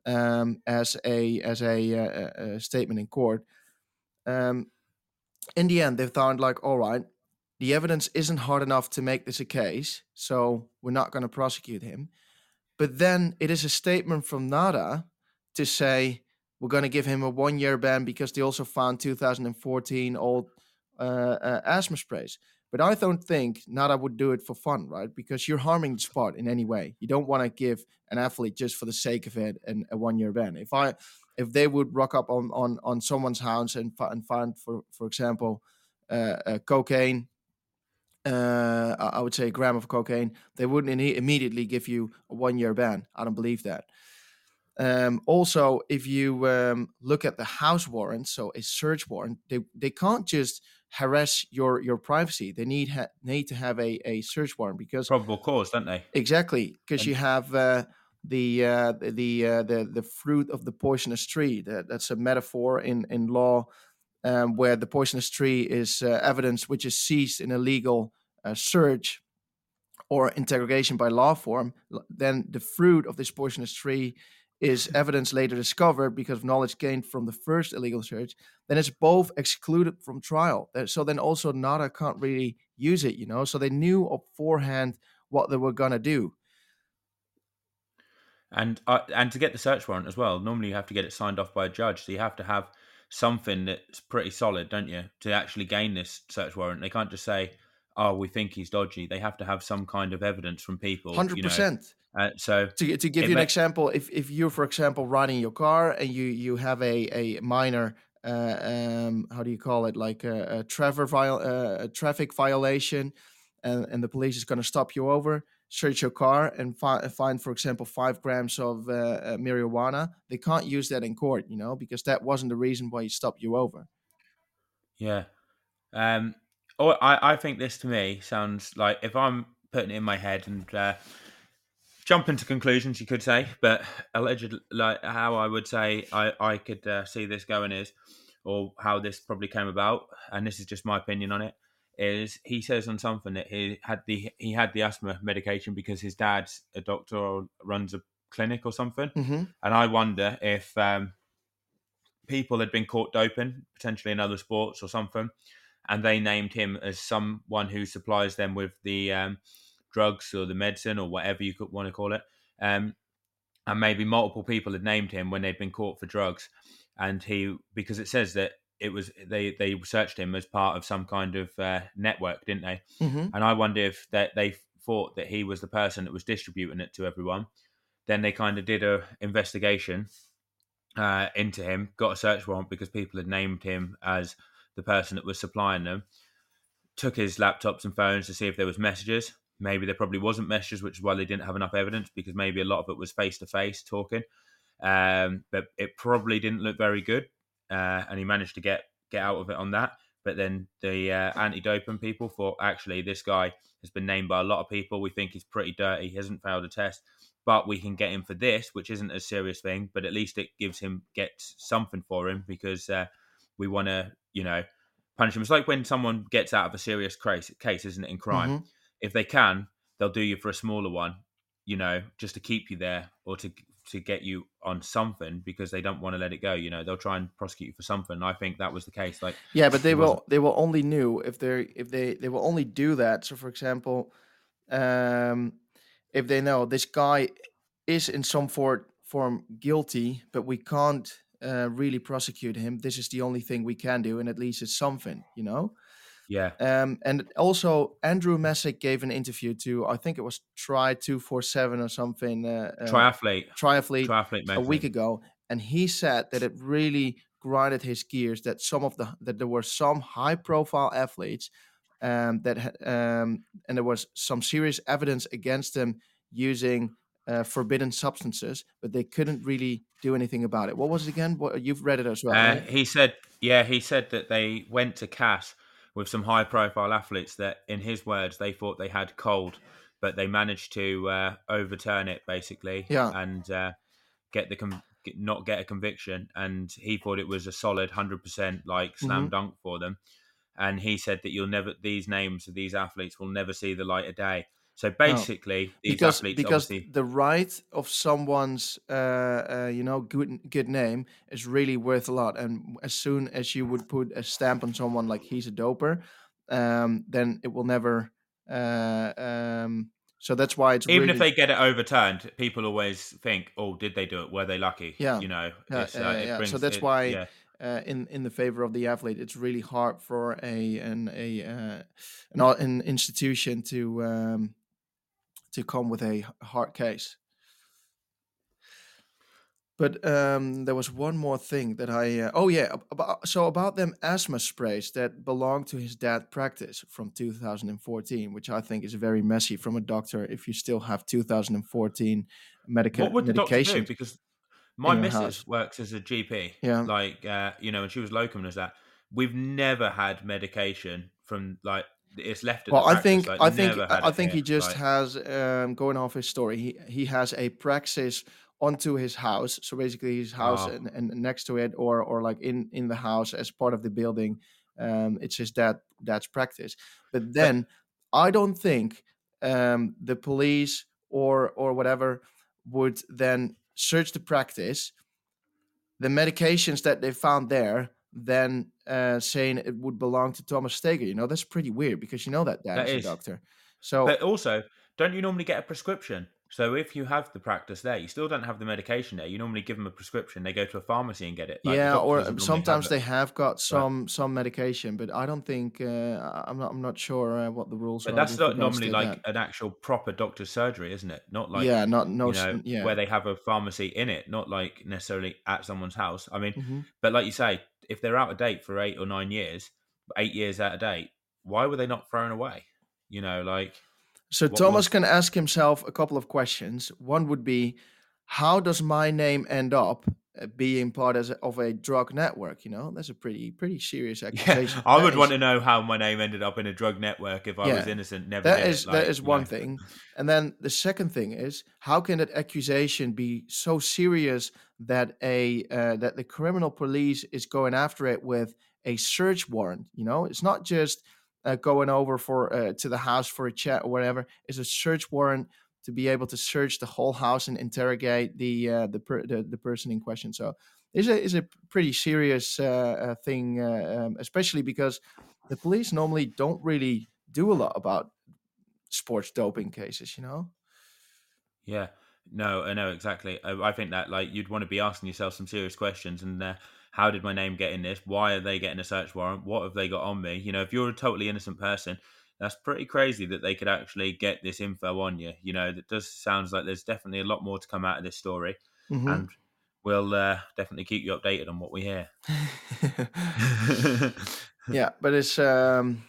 um, as a as a, a, uh, a statement in court? Um, in the end, they found like, all right, the evidence isn't hard enough to make this a case, so we're not going to prosecute him. But then it is a statement from NADA to say we're going to give him a one year ban because they also found 2014 old uh, uh, asthma sprays. But I don't think NADA would do it for fun, right? Because you're harming the sport in any way. You don't want to give an athlete just for the sake of it a one year ban. If I if they would rock up on on on someone's house and, and find for for example uh, uh, cocaine uh, I would say a gram of cocaine, they wouldn't immediately give you a one year ban. I don't believe that. Um, also, if you um, look at the house warrant, so a search warrant, they, they can't just harass your your privacy. They need ha- need to have a, a search warrant because probable cause, don't they? Exactly, because you have uh, the uh, the uh, the the fruit of the poisonous tree. That, that's a metaphor in in law, um, where the poisonous tree is uh, evidence which is seized in a legal uh, search or interrogation by law form. Then the fruit of this poisonous tree is evidence later discovered because of knowledge gained from the first illegal search, then it's both excluded from trial. So then also NADA can't really use it, you know. So they knew beforehand what they were gonna do. And uh, and to get the search warrant as well, normally you have to get it signed off by a judge. So you have to have something that's pretty solid, don't you, to actually gain this search warrant. They can't just say, "Oh, we think he's dodgy." They have to have some kind of evidence from people. Hundred percent. Uh, so to, to give you an example, if, if you're, for example, riding your car and you, you have a, a minor, uh, um, how do you call it, like a, a, traffic, viol- uh, a traffic violation, and, and the police is going to stop you over, search your car and fi- find, for example, five grams of uh, uh, marijuana, they can't use that in court, you know, because that wasn't the reason why he stopped you over. Yeah. Um, oh, I, I think this to me sounds like if I'm putting it in my head and uh, jumping to conclusions, you could say, but allegedly, like how I would say I I could uh, see this going is, or how this probably came about, and this is just my opinion on it. Is he says on something that he had the he had the asthma medication because his dad's a doctor or runs a clinic or something, mm-hmm. and I wonder if um, people had been caught doping, potentially in other sports or something, and they named him as someone who supplies them with the um, drugs or the medicine or whatever you could want to call it. Um, and maybe multiple people had named him when they'd been caught for drugs, and he because it says that it was they they searched him as part of some kind of uh, network, didn't they? Mm-hmm. And I wonder if that they thought that he was the person that was distributing it to everyone. Then they kind of did a investigation uh, into him, got a search warrant because people had named him as the person that was supplying them. Took his laptops and phones to see if there was messages. Maybe there probably wasn't messages, which is why they didn't have enough evidence because maybe a lot of it was face to face talking. Um, but it probably didn't look very good, uh, and he managed to get get out of it on that. But then the uh, anti-doping people thought actually this guy has been named by a lot of people. We think he's pretty dirty. He hasn't failed a test, but we can get him for this, which isn't a serious thing. But at least it gives him gets something for him because uh, we want to, you know, punish him. It's like when someone gets out of a serious case, case isn't it, in crime? Mm-hmm. If they can, they'll do you for a smaller one, you know, just to keep you there or to to get you on something because they don't want to let it go. You know, they'll try and prosecute you for something. I think that was the case. Like, yeah, but they will they will only knew if they if they they will only do that. So, for example, um, if they know this guy is in some for, form guilty, but we can't uh, really prosecute him. This is the only thing we can do, and at least it's something, you know. Yeah. Um, and also Andrew Messick gave an interview to I think it was Try Two Four Seven or something. Uh, triathlete. Triathlete. Triathlete. A week ago, and he said that it really grinded his gears that some of the that there were some high profile athletes um, that um, and there was some serious evidence against them using uh, forbidden substances, but they couldn't really do anything about it. What was it again? What you've read it as well? Uh, right? He said, yeah, he said that they went to CAS with some high profile athletes that, in his words, they thought they had cold, but they managed to uh, overturn it basically, Yeah. and uh, get the com- not get a conviction. And he thought it was a solid hundred percent like slam Mhm. dunk for them. And he said that you'll never these names of these athletes will never see the light of day. So basically, these because because the right of someone's uh, uh, you know good good name is really worth a lot and as soon as you would put a stamp on someone like he's a doper um, then it will never uh, um, so that's why it's even really, if they get it overturned, people always think, "Oh, did they do it? Were they lucky?" Yeah. you know. Yeah, uh, yeah, yeah. So that's it- why yeah. uh, in in the favor of the athlete it's really hard for a an a uh, an, an institution to um, to come with a hard case but um, there was one more thing that I uh, oh yeah about so about them asthma sprays that belong to his dad practice from 2014 which I think is very messy from a doctor if you still have 2014 medica- What would the doctor do? medication Because my missus house. works as a GP. Yeah. Like, uh, you know, and she was locum as that. We've never had medication from like it's left. Well, I think like, I think I think he just like- has um, going off his story. He he has a praxis onto his house, so basically his house Oh. and, and next to it, or or like in in the house as part of the building. Um, it's his dad dad's practice. But then I don't think um, the police or or whatever would then search the practice, the medications that they found there. Then uh, saying it would belong to Thomas Steger, you know that's pretty weird because you know that dad That is, is. a doctor. So But also, don't you normally get a prescription? So if you have the practice there, you still don't have the medication there. You normally give them a prescription. They go to a pharmacy and get it. Like, yeah, or sometimes have they have got some some medication, but I don't think uh, I'm not I'm not sure uh, what the rules But are. that's not normally like that. an actual proper doctor's surgery, isn't it? Not like yeah, not no you know, yeah. where they have a pharmacy in it, not like necessarily at someone's house. I mean, Mhm. but like you say, if they're out of date for eight or nine years, eight years out of date, why were they not thrown away? You know, like So Thomas was- can ask himself a couple of questions. One would be, how does my name end up uh, being part as a, of a drug network? You know, that's a pretty pretty serious accusation. yeah. I would is- want to know how my name ended up in a drug network if I was innocent. Never That is it. like, is you one know. thing, and then the second thing is how can that accusation be so serious that a uh, that the criminal police is going after it with a search warrant? You know, it's not just uh, going over for uh, to the house for a chat or whatever. It's a search warrant to be able to search the whole house and interrogate the uh, the, per- the the person in question. So is a is a pretty serious uh, uh, thing, uh, um, especially because the police normally don't really do a lot about sports doping cases. You know. Yeah. No, I know exactly. I, I think that like you'd want to be asking yourself some serious questions and. Uh, how did my name get in this? Why are they getting a search warrant? What have they got on me? You know, if you're a totally innocent person, that's pretty crazy that they could actually get this info on you. You know, that does sounds like there's definitely a lot more to come out of this story, mm-hmm. and we'll uh, definitely keep you updated on what we hear. yeah, but it's um,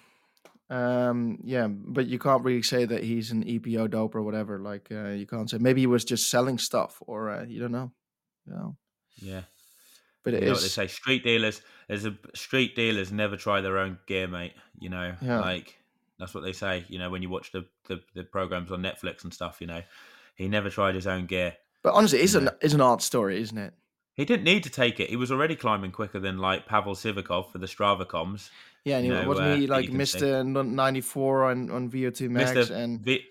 um, yeah, but you can't really say that he's an EPO dope or whatever. Like uh, you can't say maybe he was just selling stuff, or uh, you don't know. You know. Yeah. But it you is. they say street dealers. There's a street dealers never try their own gear, mate. You know, yeah. like that's what they say. You know, when you watch the, the, the programs on Netflix and stuff, you know, he never tried his own gear. But honestly, it's an it's an art story, isn't it? He didn't need to take it. He was already climbing quicker than like Pavel Sivakov for the Strava comms. Yeah, and he, know, wasn't he uh, like Mister ninety four on on VO two max Mr. and v,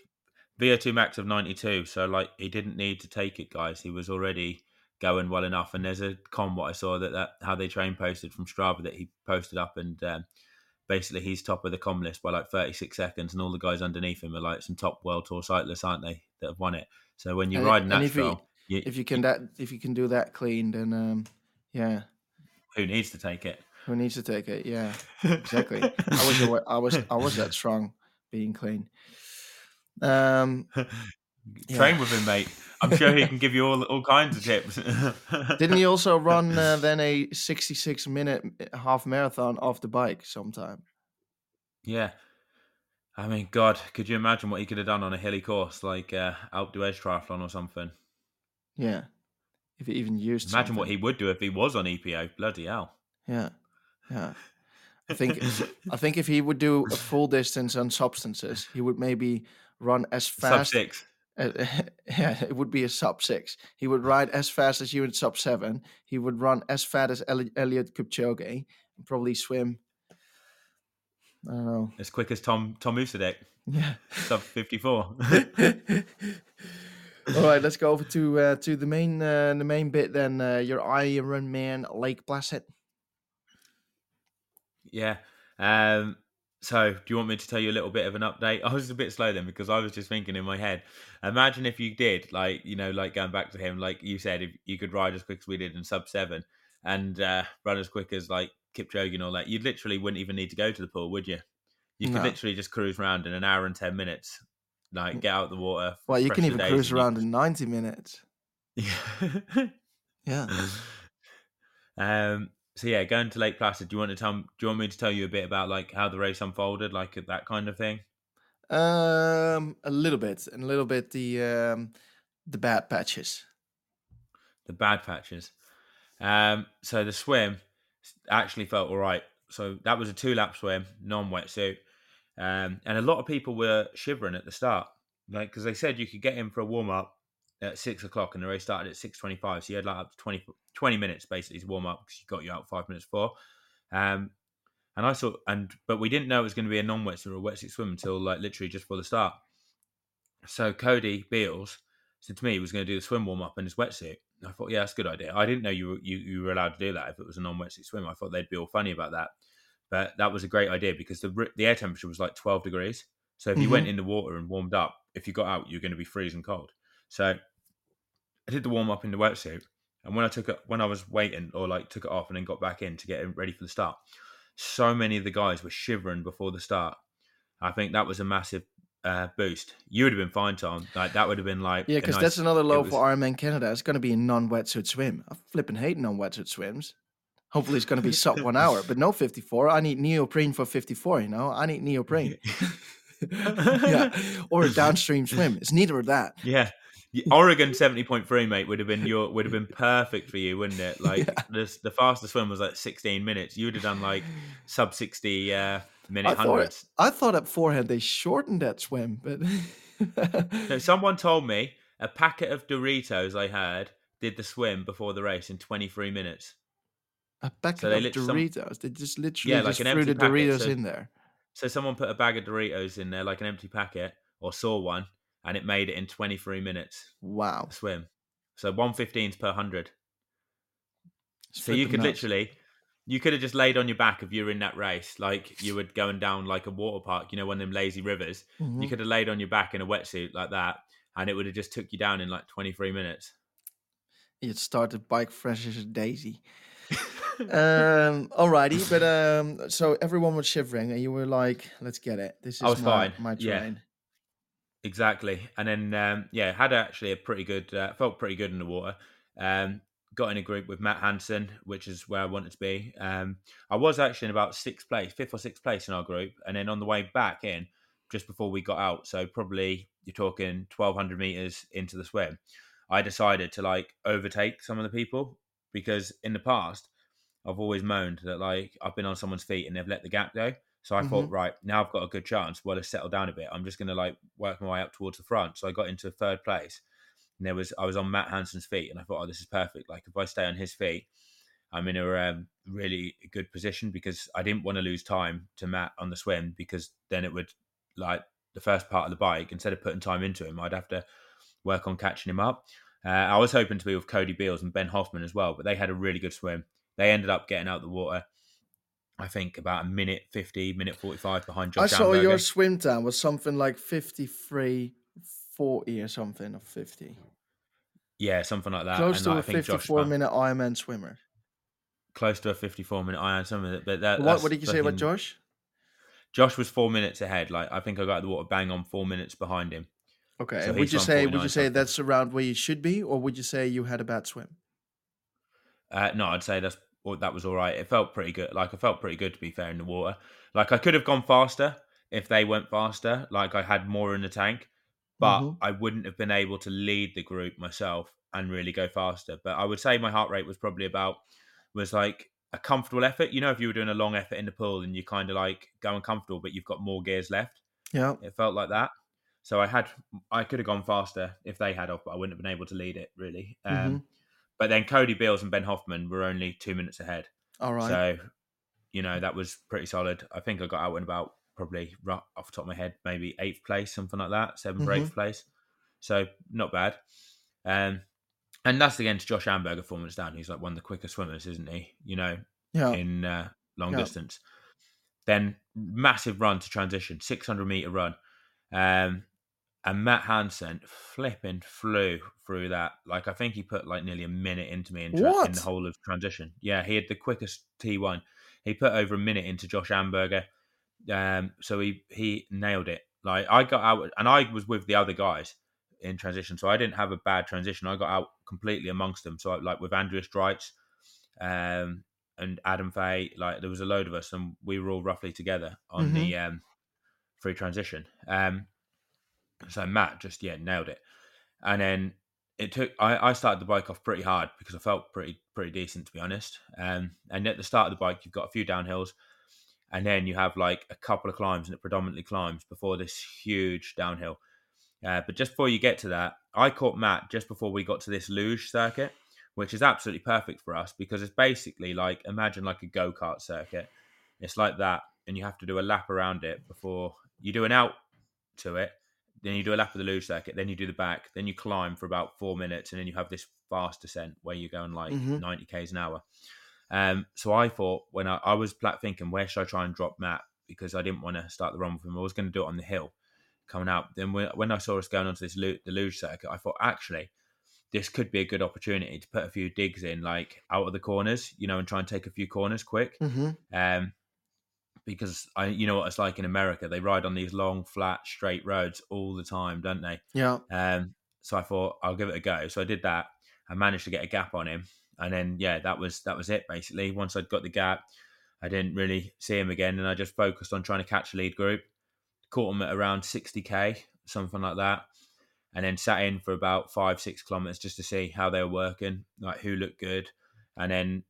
VO two max of ninety two. So like he didn't need to take it, guys. He was already going well enough. And there's a com what I saw that that how they train posted from Strava that he posted up and. Um, basically he's top of the com list by like 36 seconds, and all the guys underneath him are like some top world tour cyclists, aren't they? That have won it. So when you're and, riding that if, you, you, if you can that if you can do that clean, then um, yeah. Who needs to take it? Who needs to take it? Yeah, exactly. I was I was I was that strong, being clean. Um, train with him, mate. I'm sure he can give you all all kinds of tips. Didn't he also run uh, then a 66 minute uh, half marathon off the bike sometime? Yeah. I mean, God, could you imagine what he could have done on a hilly course like uh, Alpe d'Huez triathlon or something? Yeah. If he even used Imagine something. what he would do if he was on EPO. Bloody hell. Yeah. Yeah. I think I think if he would do a full distance on substances, he would maybe run as fast. Sub six. Uh, yeah, it would be a sub six. He would ride as fast as you in sub seven. He would run as fast as Eli- Eliud Kipchoge and probably swim. I don't know. As quick as Tom Tom Usadek. Yeah. Sub fifty four. All right, let's go over to uh, to the main uh, the main bit then. Uh, your Iron Man Lake Placid. Yeah. Um, so, do you want me to tell you a little bit of an update? I was a bit slow then because I was just thinking in my head. Imagine if you did, like, you know, like going back to him, like you said, if you could ride as quick as we did in sub seven and uh, run as quick as like Kipchoge and all that, you literally wouldn't even need to go to the pool, would you? You could no. literally just cruise around in an hour and 10 minutes, like get out the water. Well, you can even cruise around you... in 90 minutes. Yeah. yeah. Um, so yeah, going to Lake Placid. Do you want to tell? Do you want me to tell you a bit about like how the race unfolded, like that kind of thing? Um, a little bit, and a little bit the um, the bad patches. The bad patches. Um, so the swim actually felt all right. So that was a two lap swim, non wetsuit, um, and a lot of people were shivering at the start, like because they said you could get in for a warm up at six o'clock and the race started at 6.25 so you had like up to 20, 20 minutes basically to warm up because you got you out five minutes before. Um, and i thought and but we didn't know it was going to be a non-wetsuit or a wetsuit swim until like literally just before the start. So cody beals said to me he was going to do the swim warm up in his wetsuit i thought yeah that's a good idea. I didn't know you were, you, you were allowed to do that if it was a non-wetsuit swim. I thought they'd be all funny about that. But that was a great idea because the the air temperature was like 12 degrees. So if you mm-hmm. went in the water and warmed up if you got out you're going to be freezing cold so I did the warm up in the wetsuit, and when I took it, when I was waiting or like took it off and then got back in to get ready for the start, so many of the guys were shivering before the start. I think that was a massive uh, boost. You would have been fine, Tom. Like that would have been like yeah, because nice, that's another low was... for Ironman Canada. It's going to be a non-wetsuit swim. I'm flipping hating on wetsuit swims. Hopefully, it's going to be sub one hour, but no 54. I need neoprene for 54. You know, I need neoprene. yeah, or a downstream swim. It's neither of that. Yeah, Oregon seventy point three, mate, would have been your would have been perfect for you, wouldn't it? Like yeah. the the fastest swim was like sixteen minutes. You would have done like sub sixty uh, minute I hundreds. Thought, I thought at forehand they shortened that swim, but no, someone told me a packet of Doritos I had did the swim before the race in twenty three minutes. A packet so of Doritos. Some, they just literally yeah, like just threw the packet. Doritos so, in there. So someone put a bag of Doritos in there, like an empty packet, or saw one, and it made it in 23 minutes. Wow. Swim. So 115s per 100. So you could nuts. literally, you could have just laid on your back if you were in that race, like you were going down like a water park, you know, one of them lazy rivers. Mm-hmm. You could have laid on your back in a wetsuit like that, and it would have just took you down in like 23 minutes. You'd start the bike fresh as a daisy. um, alrighty, but um, so everyone was shivering, and you were like, "Let's get it. This is I was my, fine. my train." Exactly, and then um, yeah, had actually a pretty good, uh, felt pretty good in the water. Um, got in a group with Matt Hanson, which is where I wanted to be. Um, I was actually in about sixth place, fifth or sixth place in our group, and then on the way back in, just before we got out, so probably you're talking 1200 meters into the swim, I decided to like overtake some of the people because in the past I've always moaned that like I've been on someone's feet and they've let the gap go. So I mm-hmm. thought, right, now I've got a good chance. Well, to settle down a bit. I'm just going to like work my way up towards the front. So I got into third place and there was I was on Matt Hanson's feet, and I thought, oh, this is perfect. Like if I stay on his feet, I'm in a um, really good position because I didn't want to lose time to Matt on the swim because then it would like the first part of the bike instead of putting time into him, I'd have to work on catching him up. Uh, I was hoping to be with Cody Beals and Ben Hoffman as well, but they had a really good swim. They ended up getting out the water. I think about a minute 50, minute 45 behind Josh I saw your swim time was something like 53 40 or something or 50. Yeah, something like that. Close and to like, a 54 minute Ironman swimmer. Close to a 54 minute Ironman swimmer. But that, what, what did you say about Josh? Josh was four minutes ahead. Like I think I got the water bang on four minutes behind him. Okay. So would you say would you say that's around where you should be, or would you say you had a bad swim? Uh, no, I'd say that's that was all right. It felt pretty good. Like I felt pretty good to be fair in the water. Like I could have gone faster if they went faster. Like I had more in the tank but mm-hmm. I wouldn't have been able to lead the group myself and really go faster. But I would say my heart rate was probably about was like a comfortable effort. You know, if you were doing a long effort in the pool and you're kind of like going comfortable, but you've got more gears left. Yeah, it felt like that. So I had I could have gone faster if they had off, but I wouldn't have been able to lead it really. Um, mm-hmm. But then Cody Beals and Ben Hoffman were only two minutes ahead. All right. So you know that was pretty solid. I think I got out in about probably right off the top of my head, maybe eighth place, something like that, 7th mm-hmm. or eighth place. So not bad. Um, and that's against Josh Amberger four minutes down. He's like one of the quickest swimmers, isn't he? You know, yeah. in uh, long yeah. distance. Then massive run to transition, 600 meter run. Um, and Matt Hanson flipping flew through that. Like I think he put like nearly a minute into me in, tra- in the whole of transition. Yeah, he had the quickest T1. He put over a minute into Josh Amberger. Um, so he he nailed it. Like I got out, and I was with the other guys in transition, so I didn't have a bad transition. I got out completely amongst them. So I, like with Andreas Dreitz, um, and Adam Fay, like there was a load of us, and we were all roughly together on mm-hmm. the um, free transition. Um, so Matt just yeah nailed it, and then it took. I, I started the bike off pretty hard because I felt pretty pretty decent to be honest. Um, and at the start of the bike, you've got a few downhills and then you have like a couple of climbs and it predominantly climbs before this huge downhill. Uh, but just before you get to that, I caught Matt just before we got to this luge circuit, which is absolutely perfect for us because it's basically like imagine like a go kart circuit. It's like that, and you have to do a lap around it before you do an out to it. Then you do a lap of the luge circuit, then you do the back, then you climb for about four minutes, and then you have this fast descent where you're going like mm-hmm. 90 k's an hour. Um, so I thought when I, I was thinking, where should I try and drop Matt? Because I didn't want to start the run with him. I was going to do it on the hill coming out. Then when, when I saw us going onto this the luge circuit, I thought actually this could be a good opportunity to put a few digs in, like out of the corners, you know, and try and take a few corners quick. Mm-hmm. Um, because I, you know what it's like in America, they ride on these long, flat, straight roads all the time, don't they? Yeah. Um, so I thought I'll give it a go. So I did that. I managed to get a gap on him, and then yeah, that was that was it basically. Once I'd got the gap, I didn't really see him again, and I just focused on trying to catch a lead group. Caught him at around 60k, something like that, and then sat in for about five six kilometers just to see how they were working, like who looked good, and then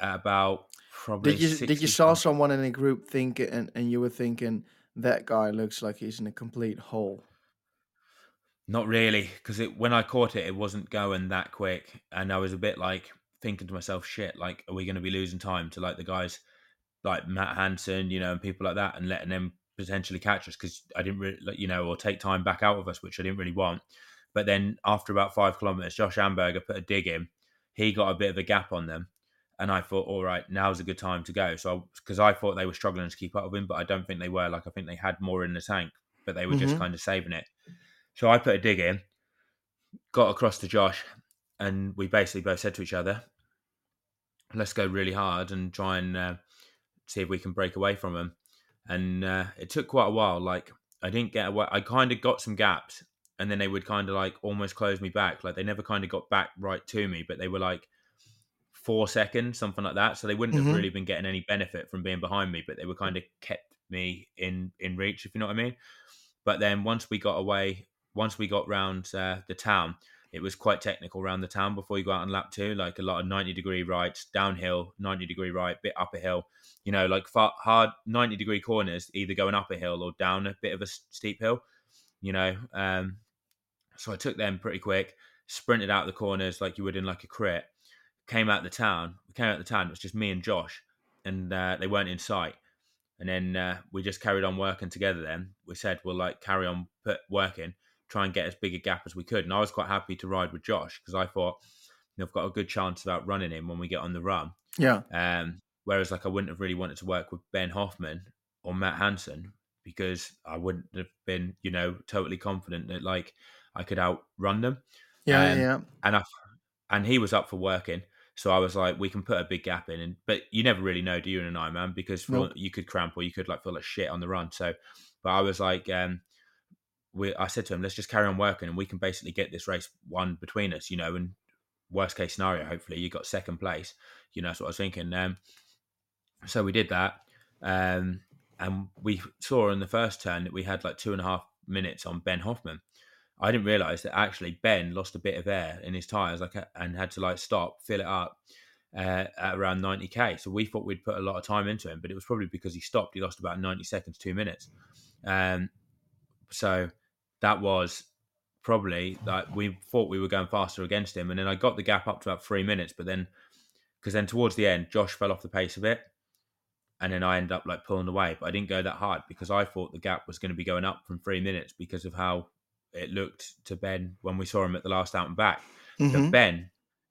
at about probably did you did you saw someone in a group think and and you were thinking that guy looks like he's in a complete hole. Not really, because when I caught it, it wasn't going that quick, and I was a bit like, thinking to myself, shit, like, are we going to be losing time to like the guys like Matt Hanson, you know, and people like that, and letting them potentially catch us because I didn't really, you know, or take time back out of us, which I didn't really want. But then after about five kilometers, Josh Amberger put a dig in. He got a bit of a gap on them, and I thought, all right, now's a good time to go. So because I, I, thought they were struggling to keep up with him, but I don't think they were. Like I think they had more in the tank, but they were mm-hmm. just kind of saving it. So I put a dig in, got across to Josh, and we basically both said to each other, "Let's go really hard and try and uh, see if we can break away from them." And uh, it took quite a while. Like I didn't get away. I kind of got some gaps, and then they would kind of like almost close me back. Like they never kind of got back right to me, but they were like four seconds, something like that. So they wouldn't mm-hmm. have really been getting any benefit from being behind me, but they were kind of kept me in in reach, if you know what I mean. But then once we got away, once we got round uh, the town, it was quite technical around the town before you go out on lap two, like a lot of 90 degree rights, downhill, 90 degree right, bit up a hill, you know, like far, hard 90 degree corners, either going up a hill or down a bit of a steep hill, you know. Um, so I took them pretty quick, sprinted out the corners like you would in like a crit, came out the town. We came out the town, it was just me and Josh, and uh, they weren't in sight. And then uh, we just carried on working together. Then we said we'll like carry on put working, try and get as big a gap as we could. And I was quite happy to ride with Josh because I thought you know, I've got a good chance of outrunning him when we get on the run. Yeah. Um. Whereas like I wouldn't have really wanted to work with Ben Hoffman or Matt Hanson because I wouldn't have been you know totally confident that like I could outrun them. Yeah, um, yeah. And I and he was up for working. So I was like, we can put a big gap in, and but you never really know, do you, in an Ironman? Because nope. you could cramp or you could like feel like shit on the run. So, but I was like, um, we, I said to him, let's just carry on working, and we can basically get this race one between us, you know. And worst case scenario, hopefully, you got second place. You know, that's what I was thinking. Um, so we did that, um, and we saw in the first turn that we had like two and a half minutes on Ben Hoffman. I didn't realize that actually Ben lost a bit of air in his tires, like, and had to like stop, fill it up uh, at around 90k. So we thought we'd put a lot of time into him, but it was probably because he stopped. He lost about 90 seconds, two minutes. Um, so that was probably like we thought we were going faster against him, and then I got the gap up to about three minutes, but then because then towards the end, Josh fell off the pace a bit. And then I ended up like pulling away, but I didn't go that hard because I thought the gap was going to be going up from three minutes because of how it looked to Ben when we saw him at the last out and back. Mm-hmm. That Ben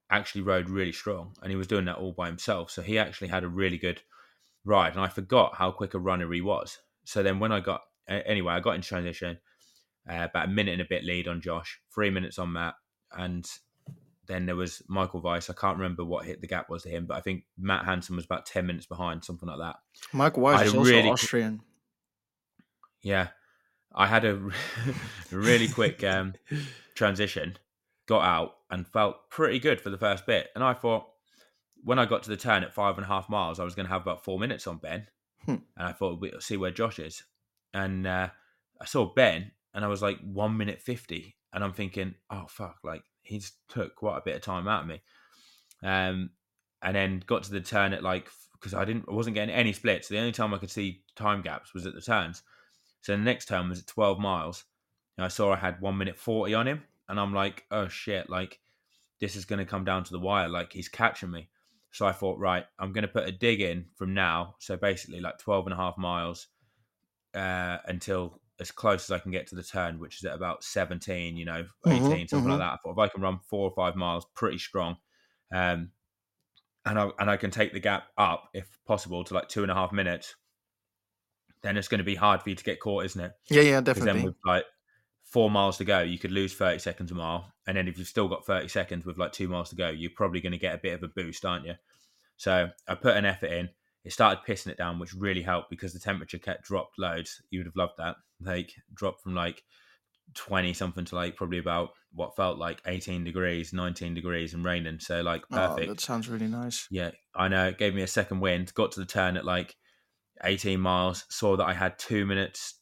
actually rode really strong and he was doing that all by himself. So he actually had a really good ride. And I forgot how quick a runner he was. So then when I got, anyway, I got in transition, uh, about a minute and a bit lead on Josh, three minutes on Matt. And then there was Michael Weiss. I can't remember what hit the gap was to him, but I think Matt Hanson was about 10 minutes behind, something like that. Michael Weiss is also really, Austrian. Yeah. I had a really quick um, transition, got out, and felt pretty good for the first bit. And I thought, when I got to the turn at five and a half miles, I was going to have about four minutes on Ben. Hmm. And I thought, we'll see where Josh is. And uh, I saw Ben, and I was like, one minute 50. And I'm thinking, oh, fuck, like, he's took quite a bit of time out of me. Um, and then got to the turn at like, because I didn't, I wasn't getting any splits. The only time I could see time gaps was at the turns. So the next turn was at 12 miles. And I saw I had one minute 40 on him. And I'm like, oh shit, like this is going to come down to the wire. Like he's catching me. So I thought, right, I'm going to put a dig in from now. So basically like 12 and a half miles uh, until as close as I can get to the turn, which is at about 17, you know, mm-hmm, 18, mm-hmm, something mm-hmm. like that. I thought if I can run four or five miles pretty strong, um, and I and I can take the gap up if possible to like two and a half minutes, then it's going to be hard for you to get caught, isn't it? Yeah, yeah, definitely. Then with like four miles to go, you could lose 30 seconds a mile. And then if you've still got 30 seconds with like two miles to go, you're probably going to get a bit of a boost, aren't you? So I put an effort in. It started pissing it down, which really helped because the temperature kept dropped loads. You would have loved that. Like dropped from like 20 something to like probably about what felt like 18 degrees, 19 degrees and raining. So like oh, perfect. Oh, that sounds really nice. Yeah, I know. It gave me a second wind. Got to the turn at like 18 miles, saw that I had two minutes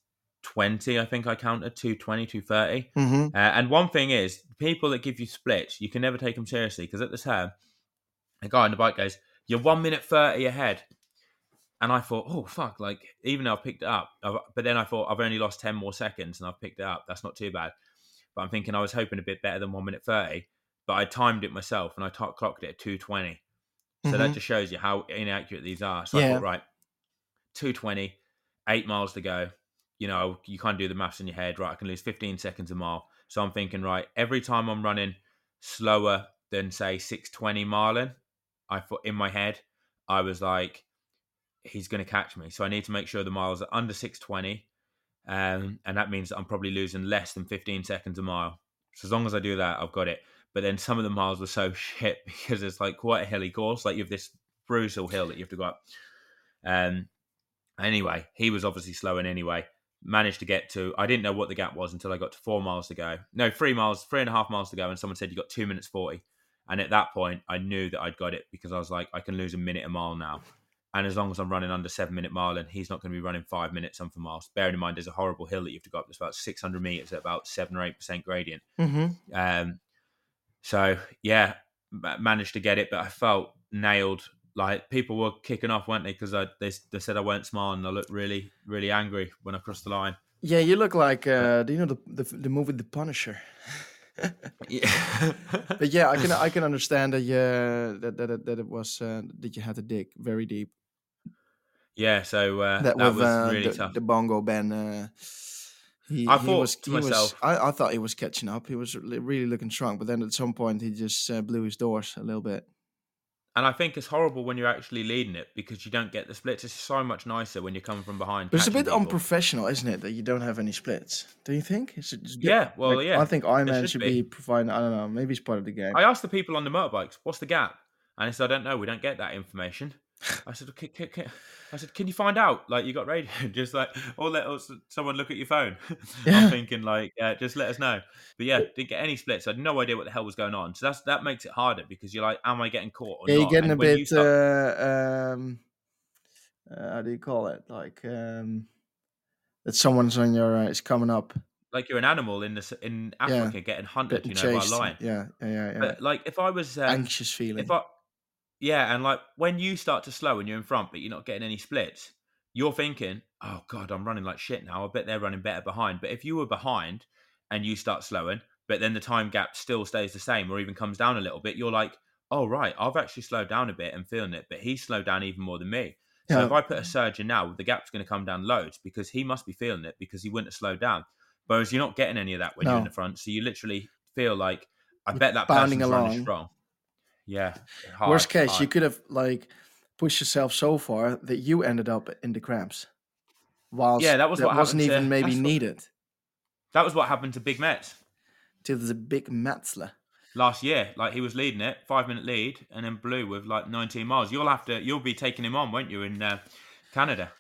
20, I think I counted, 220, 230. Mm-hmm. Uh, and one thing is, people that give you splits, you can never take them seriously because at the time, a guy on the bike goes, You're one minute 30 ahead. And I thought, oh, fuck, like, even though I picked it up, but then I thought, I've only lost 10 more seconds and I've picked it up. That's not too bad. But I'm thinking I was hoping a bit better than one minute 30. But I timed it myself and I t- clocked it at 220. So mm-hmm. that just shows you how inaccurate these are. So yeah. I thought, right, 220, eight miles to go. You know, you can't do the maths in your head, right? I can lose 15 seconds a mile. So I'm thinking, right, every time I'm running slower than say 620 miling, I thought in my head, I was like, he's going to catch me. So I need to make sure the miles are under 620. Um, and that means that I'm probably losing less than 15 seconds a mile. So as long as I do that, I've got it. But then some of the miles were so shit because it's like quite a hilly course. Like you have this brutal hill that you have to go up. Um, anyway, he was obviously slowing anyway. Managed to get to, I didn't know what the gap was until I got to four miles to go. No, three miles, three and a half miles to go. And someone said, You got two minutes 40. And at that point, I knew that I'd got it because I was like, I can lose a minute a mile now. And as long as I'm running under seven minute mile, and he's not going to be running five minutes on for miles. Bearing in mind, there's a horrible hill that you have to go up. That's about 600 meters at about seven or eight percent gradient. Mm-hmm. Um, so yeah, managed to get it, but I felt nailed. Like people were kicking off, weren't they? Because they they said I weren't smiling. I looked really really angry when I crossed the line. Yeah, you look like uh, do you know the the, the movie The Punisher? yeah, but yeah, I can I can understand that yeah that that, that it was uh, that you had to dig very deep. Yeah, so uh, that, that with, was uh, really the, tough. The bongo Ben, uh, he, I he thought was, to he myself, was, I, I thought he was catching up. He was really looking strong, but then at some point he just uh, blew his doors a little bit. And I think it's horrible when you're actually leading it because you don't get the splits. It's so much nicer when you're coming from behind. But it's a bit people. unprofessional, isn't it, that you don't have any splits? Do you think? Yeah, well, like, yeah, I think Iron there should should be. be providing. I don't know. Maybe it's part of the game. I asked the people on the motorbikes, "What's the gap?" And they said, "I don't know. We don't get that information." I said, okay, can, can, I said, can you find out? Like, you got radio, just like, or let us, someone look at your phone. Yeah. I'm thinking, like, uh, just let us know. But yeah, didn't get any splits. I had no idea what the hell was going on. So that's that makes it harder because you're like, am I getting caught? Or yeah, you're getting And a bit. start- Uh, um, uh, how do you call it? Like um, that someone's on your uh, is coming up. like you're an animal in this in Africa getting hunted, Getting you know, by a lion. Yeah, yeah, yeah. yeah. But like, if I was um, Anxious feeling. if I, yeah, and like when you start to slow and you're in front, but you're not getting any splits, you're thinking, "Oh God, I'm running like shit now. I bet they're running better behind." But if you were behind and you start slowing, but then the time gap still stays the same or even comes down a little bit, you're like, "Oh right, I've actually slowed down a bit and feeling it." But he slowed down even more than me. So Yeah. if I put a surge in now, the gap's going to come down loads because he must be feeling it because he wouldn't have slowed down. Whereas you're not getting any of that when you're in the front, so you literally feel like I You're bet that person's running along. strong. Yeah. hard, Worst case, you could have like pushed yourself so far that you ended up in the cramps. Whilst Yeah, that was what wasn't happened to- even maybe that's what- needed That was what happened to Big Metz to the big Metzler. last year. Like he was leading it, five minute lead, and then blew with like 19 miles. You'll have to, you'll be taking him on, won't you, in uh, Canada?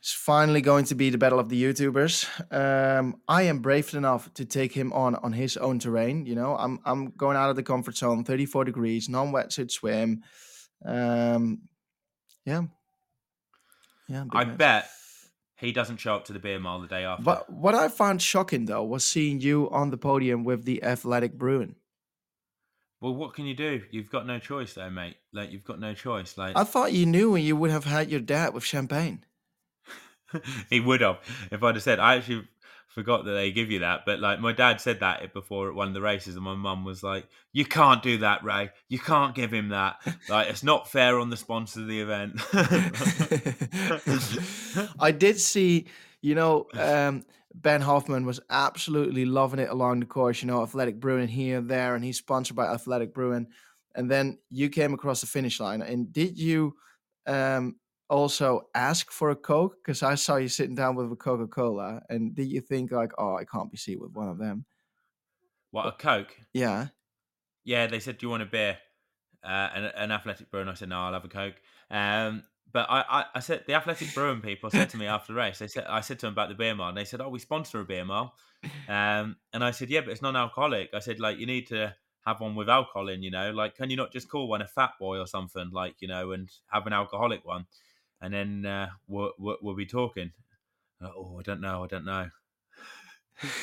It's finally going to be the battle of the YouTubers. Um, I am brave enough to take him on on his own terrain. You know, I'm I'm going out of the comfort zone. 34 degrees, non-wetsuit swim. Um, yeah, yeah. I match. bet he doesn't show up to the beer mile the day after. But what I found shocking though was seeing you on the podium with the athletic Brewing. well, what can you do? You've got no choice, though, mate. Like you've got no choice. Like I thought you knew and you would have had your dad with champagne. he would have if I'd have said. I actually forgot that they give you that, but like my dad said that before one of the races, and my mum was like, "You can't do that, Ray. You can't give him that. Like it's not fair on the sponsor of the event." I did see, you know, um, Ben Hoffman was absolutely loving it along the course. You know, Athletic Brewing here there, and he's sponsored by Athletic Brewing. And then you came across the finish line. And did you um, also ask for a Coke? Because I saw you sitting down with a Coca Cola. And did you think, like, oh, I can't be seen with one of them? what a coke. Yeah. Yeah, they said, "Do you want a beer?" Uh, an, an athletic brew, and I said, "No, I'll have a coke." Um, but I, I, I said the athletic brewing people said to me after the race. They said I said to them about the beer mile, and they said, "Oh, we sponsor a beer mile." Um, and I said, "Yeah, but it's non-alcoholic." I said, "Like you need to have one with alcohol in, you know. Like, can you not just call one a fat boy or something, like you know, and have an alcoholic one, and then uh, we'll, we'll, be talking." Uh, oh, I don't know. I don't know.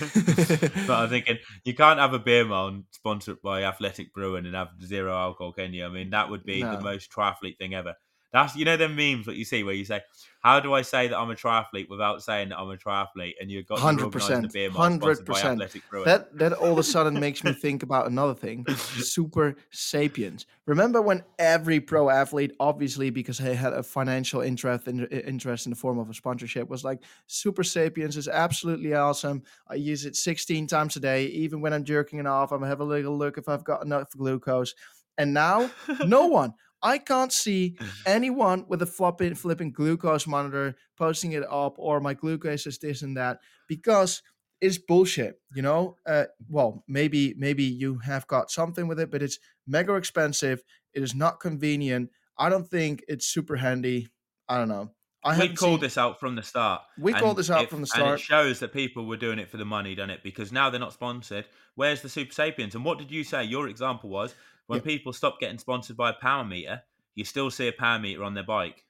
but I'm thinking you can't have a beer mile sponsored by Athletic Brewing and have zero alcohol, can you? I mean, that would be the most triathlete thing ever. That's you know them memes that you see where you say, "How do I say that I'm a triathlete without saying that I'm a triathlete?" And you've got to organise the 100%, beer mile sponsored by 100%. That that all of a sudden makes me think about another thing: Super Sapiens. Remember when every pro athlete, obviously because they had a financial interest in interest in the form of a sponsorship, was like, "Super Sapiens is absolutely awesome. I use it 16 times a day. Even when I'm jerking it off, I'm have a little look if I've got enough glucose." And now, no one. I can't see anyone with a flopping, flipping glucose monitor posting it up or my glucose is this and that because it's bullshit. You know, uh, well, maybe maybe you have got something with it, but it's mega expensive. It is not convenient. I don't think it's super handy. I don't know. I we called seen... this out from the start. We called this out it, from the start. And it shows that people were doing it for the money, doesn't it? Because now they're not sponsored. Where's the Super Sapiens? And what did you say? Your example was when yeah. people stop getting sponsored by a power meter, you still see a power meter on their bike.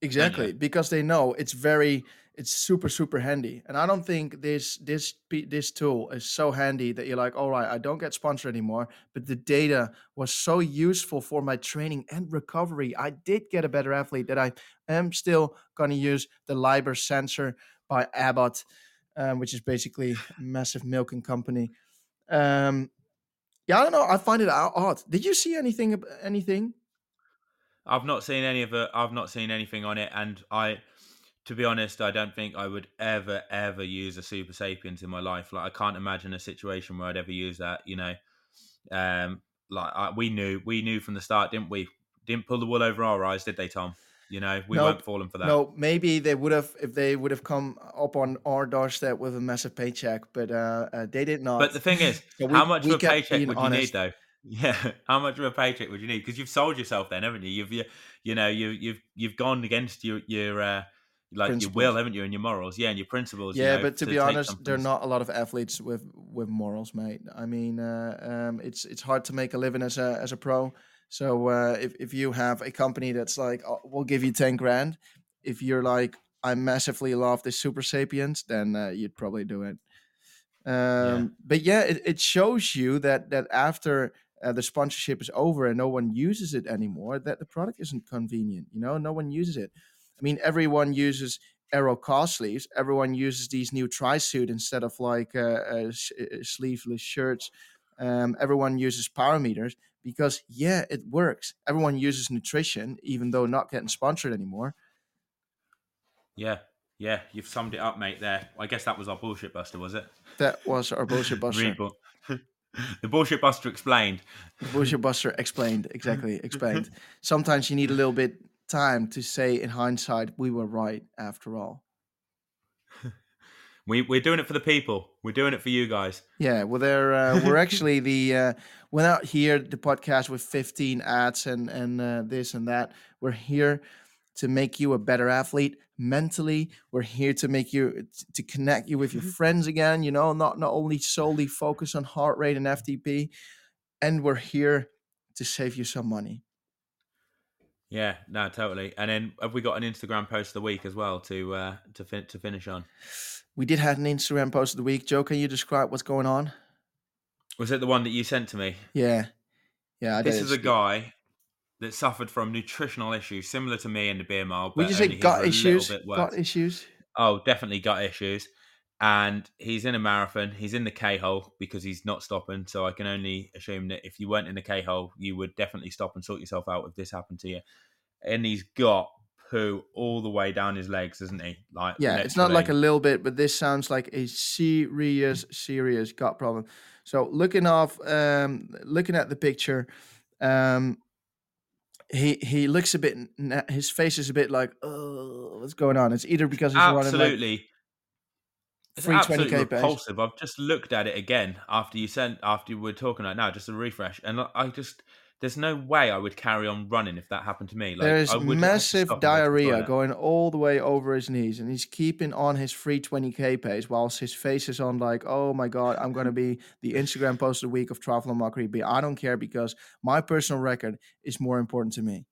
Exactly, because they know it's very it's super super handy and i don't think this this this tool is so handy that you're like all right i don't get sponsored anymore but the data was so useful for my training and recovery i did get a better athlete that i am still going to use the Libre sensor by abbott um, which is basically a massive milking company um, yeah i don't know i find it odd did you see anything anything i've not seen any of it i've not seen anything on it and i to be honest, I don't think I would ever, ever use a Super Sapiens in my life. Like, I can't imagine a situation where I'd ever use that. You know, um, like I, we knew, we knew from the start, didn't we? Didn't pull the wool over our eyes, did they, Tom? You know, we nope. weren't falling for that. No, maybe they would have if they would have come up on our doorstep with a massive paycheck, but uh, uh they did not. But the thing is, so we, how much of a paycheck would honest. you need, though? Yeah, how much of a paycheck would you need? Because you've sold yourself, then, haven't you? You've, you, you know, you, you've you've gone against your your uh, like principles. your will, haven't you, and your morals, yeah, and your principles. Yeah, you know, but to, to be honest, there are not a lot of athletes with with morals, mate. I mean, uh, um, it's it's hard to make a living as a as a pro. So uh, if if you have a company that's like, oh, we'll give you ten grand, if you're like, I massively love the Super Sapiens, then uh, you'd probably do it. Um, yeah. But yeah, it, it shows you that that after uh, the sponsorship is over and no one uses it anymore, that the product isn't convenient. You know, no one uses it. I mean, everyone uses Aero car sleeves. Everyone uses these new tri-suit instead of like uh, uh, sh- uh, sleeveless shirts. Um, everyone uses power meters because yeah, it works. Everyone uses nutrition, even though not getting sponsored anymore. Yeah, yeah, you've summed it up, mate. There, I guess that was our bullshit buster, was it? That was our bullshit buster. the bullshit buster explained. The bullshit buster explained exactly. Explained. Sometimes you need a little bit time to say in hindsight we were right after all. We we're doing it for the people. We're doing it for you guys. Yeah, well, they're uh, we're actually the uh, we're not here the podcast with 15 ads and and uh, this and that. We're here to make you a better athlete mentally. We're here to make you to connect you with your mm-hmm. friends again. You know, not not only solely focus on heart rate and FTP, and we're here to save you some money. Yeah, no, totally. And then have we got an Instagram post of the week as well to uh, to fin- to finish on? We did have an Instagram post of the week. Joe, can you describe what's going on? Was it the one that you sent to me? Yeah, yeah. I this is a guy that suffered from nutritional issues similar to me in the beer mile. Would you say gut issues? Gut issues? Oh, definitely gut issues. And he's in a marathon. He's in the K hole because he's not stopping. So I can only assume that if you weren't in the K hole, you would definitely stop and sort yourself out if this happened to you. And he's got poo all the way down his legs, isn't he? Like yeah, it's not like a little bit, but this sounds like a serious, serious gut problem. So looking off, um, looking at the picture, um, he he looks a bit. His face is a bit like, oh, what's going on? It's either because he's absolutely. running like it's absolutely repulsive. I've just looked at it again after you sent after we are talking right now, just a refresh, and I just there's no way I would carry on running if that happened to me. Like, There's massive diarrhea going all the way over his knees, and he's keeping on his free 20k pace whilst his face is on like, oh my god, I'm gonna be the Instagram post of the week of Triathlon Mockery. But I don't care because my personal record is more important to me.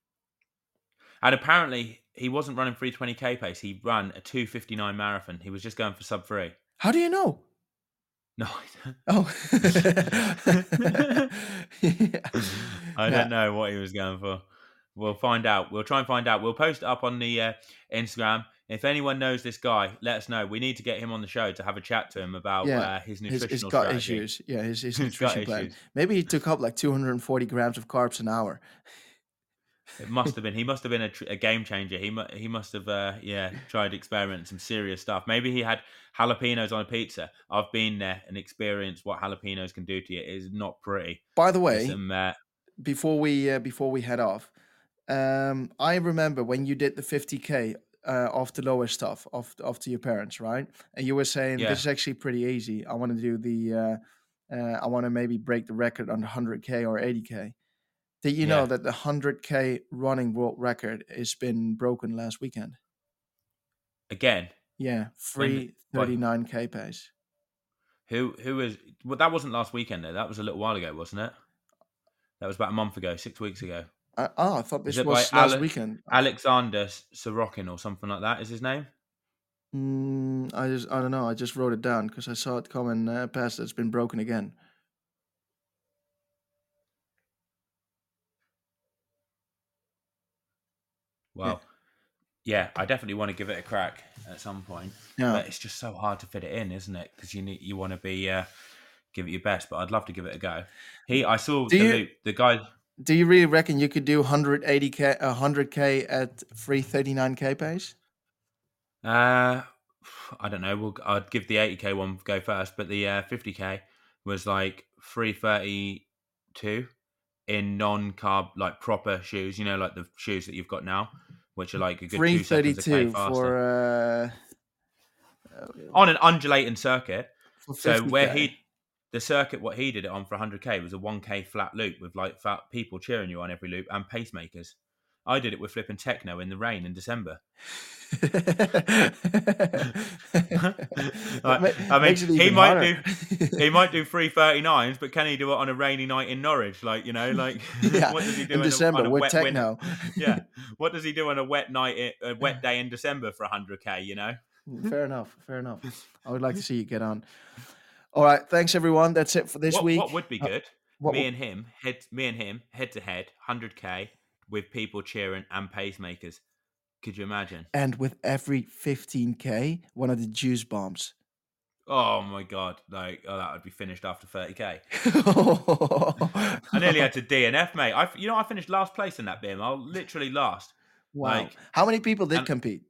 And apparently, he wasn't running free 20k pace. He ran a 259 marathon. He was just going for sub three. How do you know? No. Oh. I don't know what he was going for. We'll find out. We'll try and find out. We'll post it up on the uh, Instagram. If anyone knows this guy, let us know. We need to get him on the show to have a chat to him about yeah. uh, his nutritional his, his gut strategy. issues. Yeah, his, his nutrition plan. Issues. Maybe he took up like 240 grams of carbs an hour. It must have been. He must have been a, a game changer. He mu- he must have uh, yeah tried experimenting some serious stuff. Maybe he had jalapenos on a pizza. I've been there and experienced what jalapenos can do to you. It is not pretty. By the way, some, uh, before we uh, before we head off, um, I remember when you did the 50k uh, off the lower stuff, off off to your parents, right? And you were saying Yeah. this is actually pretty easy. I want to do the, uh, uh, I want to maybe break the record on 100k or 80k. Did you know that the 100k running world record has been broken last weekend? Again, Yeah, free 39k pace. who who is? Well, that wasn't last weekend though. That was a little while ago, wasn't it? That was about a month ago, six weeks ago. Uh, oh, I thought this was last Ale- weekend. Alexander Sorokin or something like that is his name. Mm, I just, I don't know. I just wrote it down because I saw it coming uh, past. It's been broken again. Well, yeah, I definitely want to give it a crack at some point. Yeah. But it's just so hard to fit it in, isn't it? Because you need you want to be uh, give it your best. But I'd love to give it a go. He, I saw Do the you- loop. The guy, Do you really reckon you could do 180k, 100k at free 39k pace? uh, I don't know. We'll, I'd give the 80k one go first, but the uh, 50k was like 332 in non-carb, like proper shoes. You know, like the shoes that you've got now, which are like a good two seconds 332 for uh, on an undulating circuit. So where he, the circuit, what he did it on for 100k was a 1k flat loop with like fat people cheering you on every loop and pacemakers. I did it with flipping techno in the rain in December. Like, I mean, he might do he might do 339s, but can he do it on a rainy night in Norwich? Like you know, like yeah, what does he do in on a- December on a with wet techno. yeah, what does he do on a wet night, a wet day in December for 100k? You know, Fair enough. Fair enough. I would like to see you get on. All right. Thanks, everyone. That's it for this what, week. what would be Uh, good? What me and him head me and him head to head 100k with people cheering and pacemakers could you imagine and with every 15k, one of the juice bombs. oh my god like oh that would be finished after 30k. I nearly had to dnf mate i you know i finished last place in that BM. i was literally last Wow. like- How many people did compete?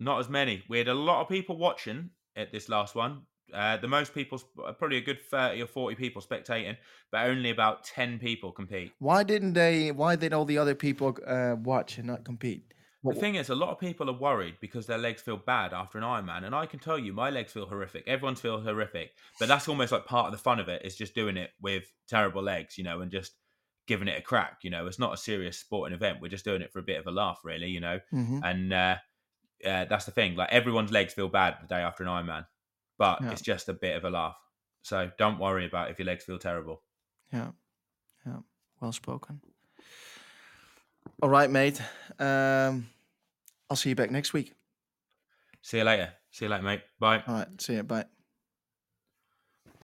not as many we had a lot of people watching at this last one uh, the most people probably a good 30 or 40 people spectating but only about 10 people compete Why didn't they? Why did all the other people uh, watch and not compete? The thing is, a lot of people are worried because their legs feel bad after an Ironman, and I can tell you, my legs feel horrific. Everyone's feel horrific, but that's almost like part of the fun of it is just doing it with terrible legs, you know, and just giving it a crack. You know, it's not a serious sporting event. We're just doing it for a bit of a laugh, really. You know, Mhm. and uh, uh, that's the thing. Like everyone's legs feel bad the day after an Ironman, but Yeah. it's just a bit of a laugh. So don't worry about if your legs feel terrible. Yeah, yeah. Well spoken. All right, mate. Um, I'll see you back next week. See you later. See you later, mate. Bye. All right. See you. Bye.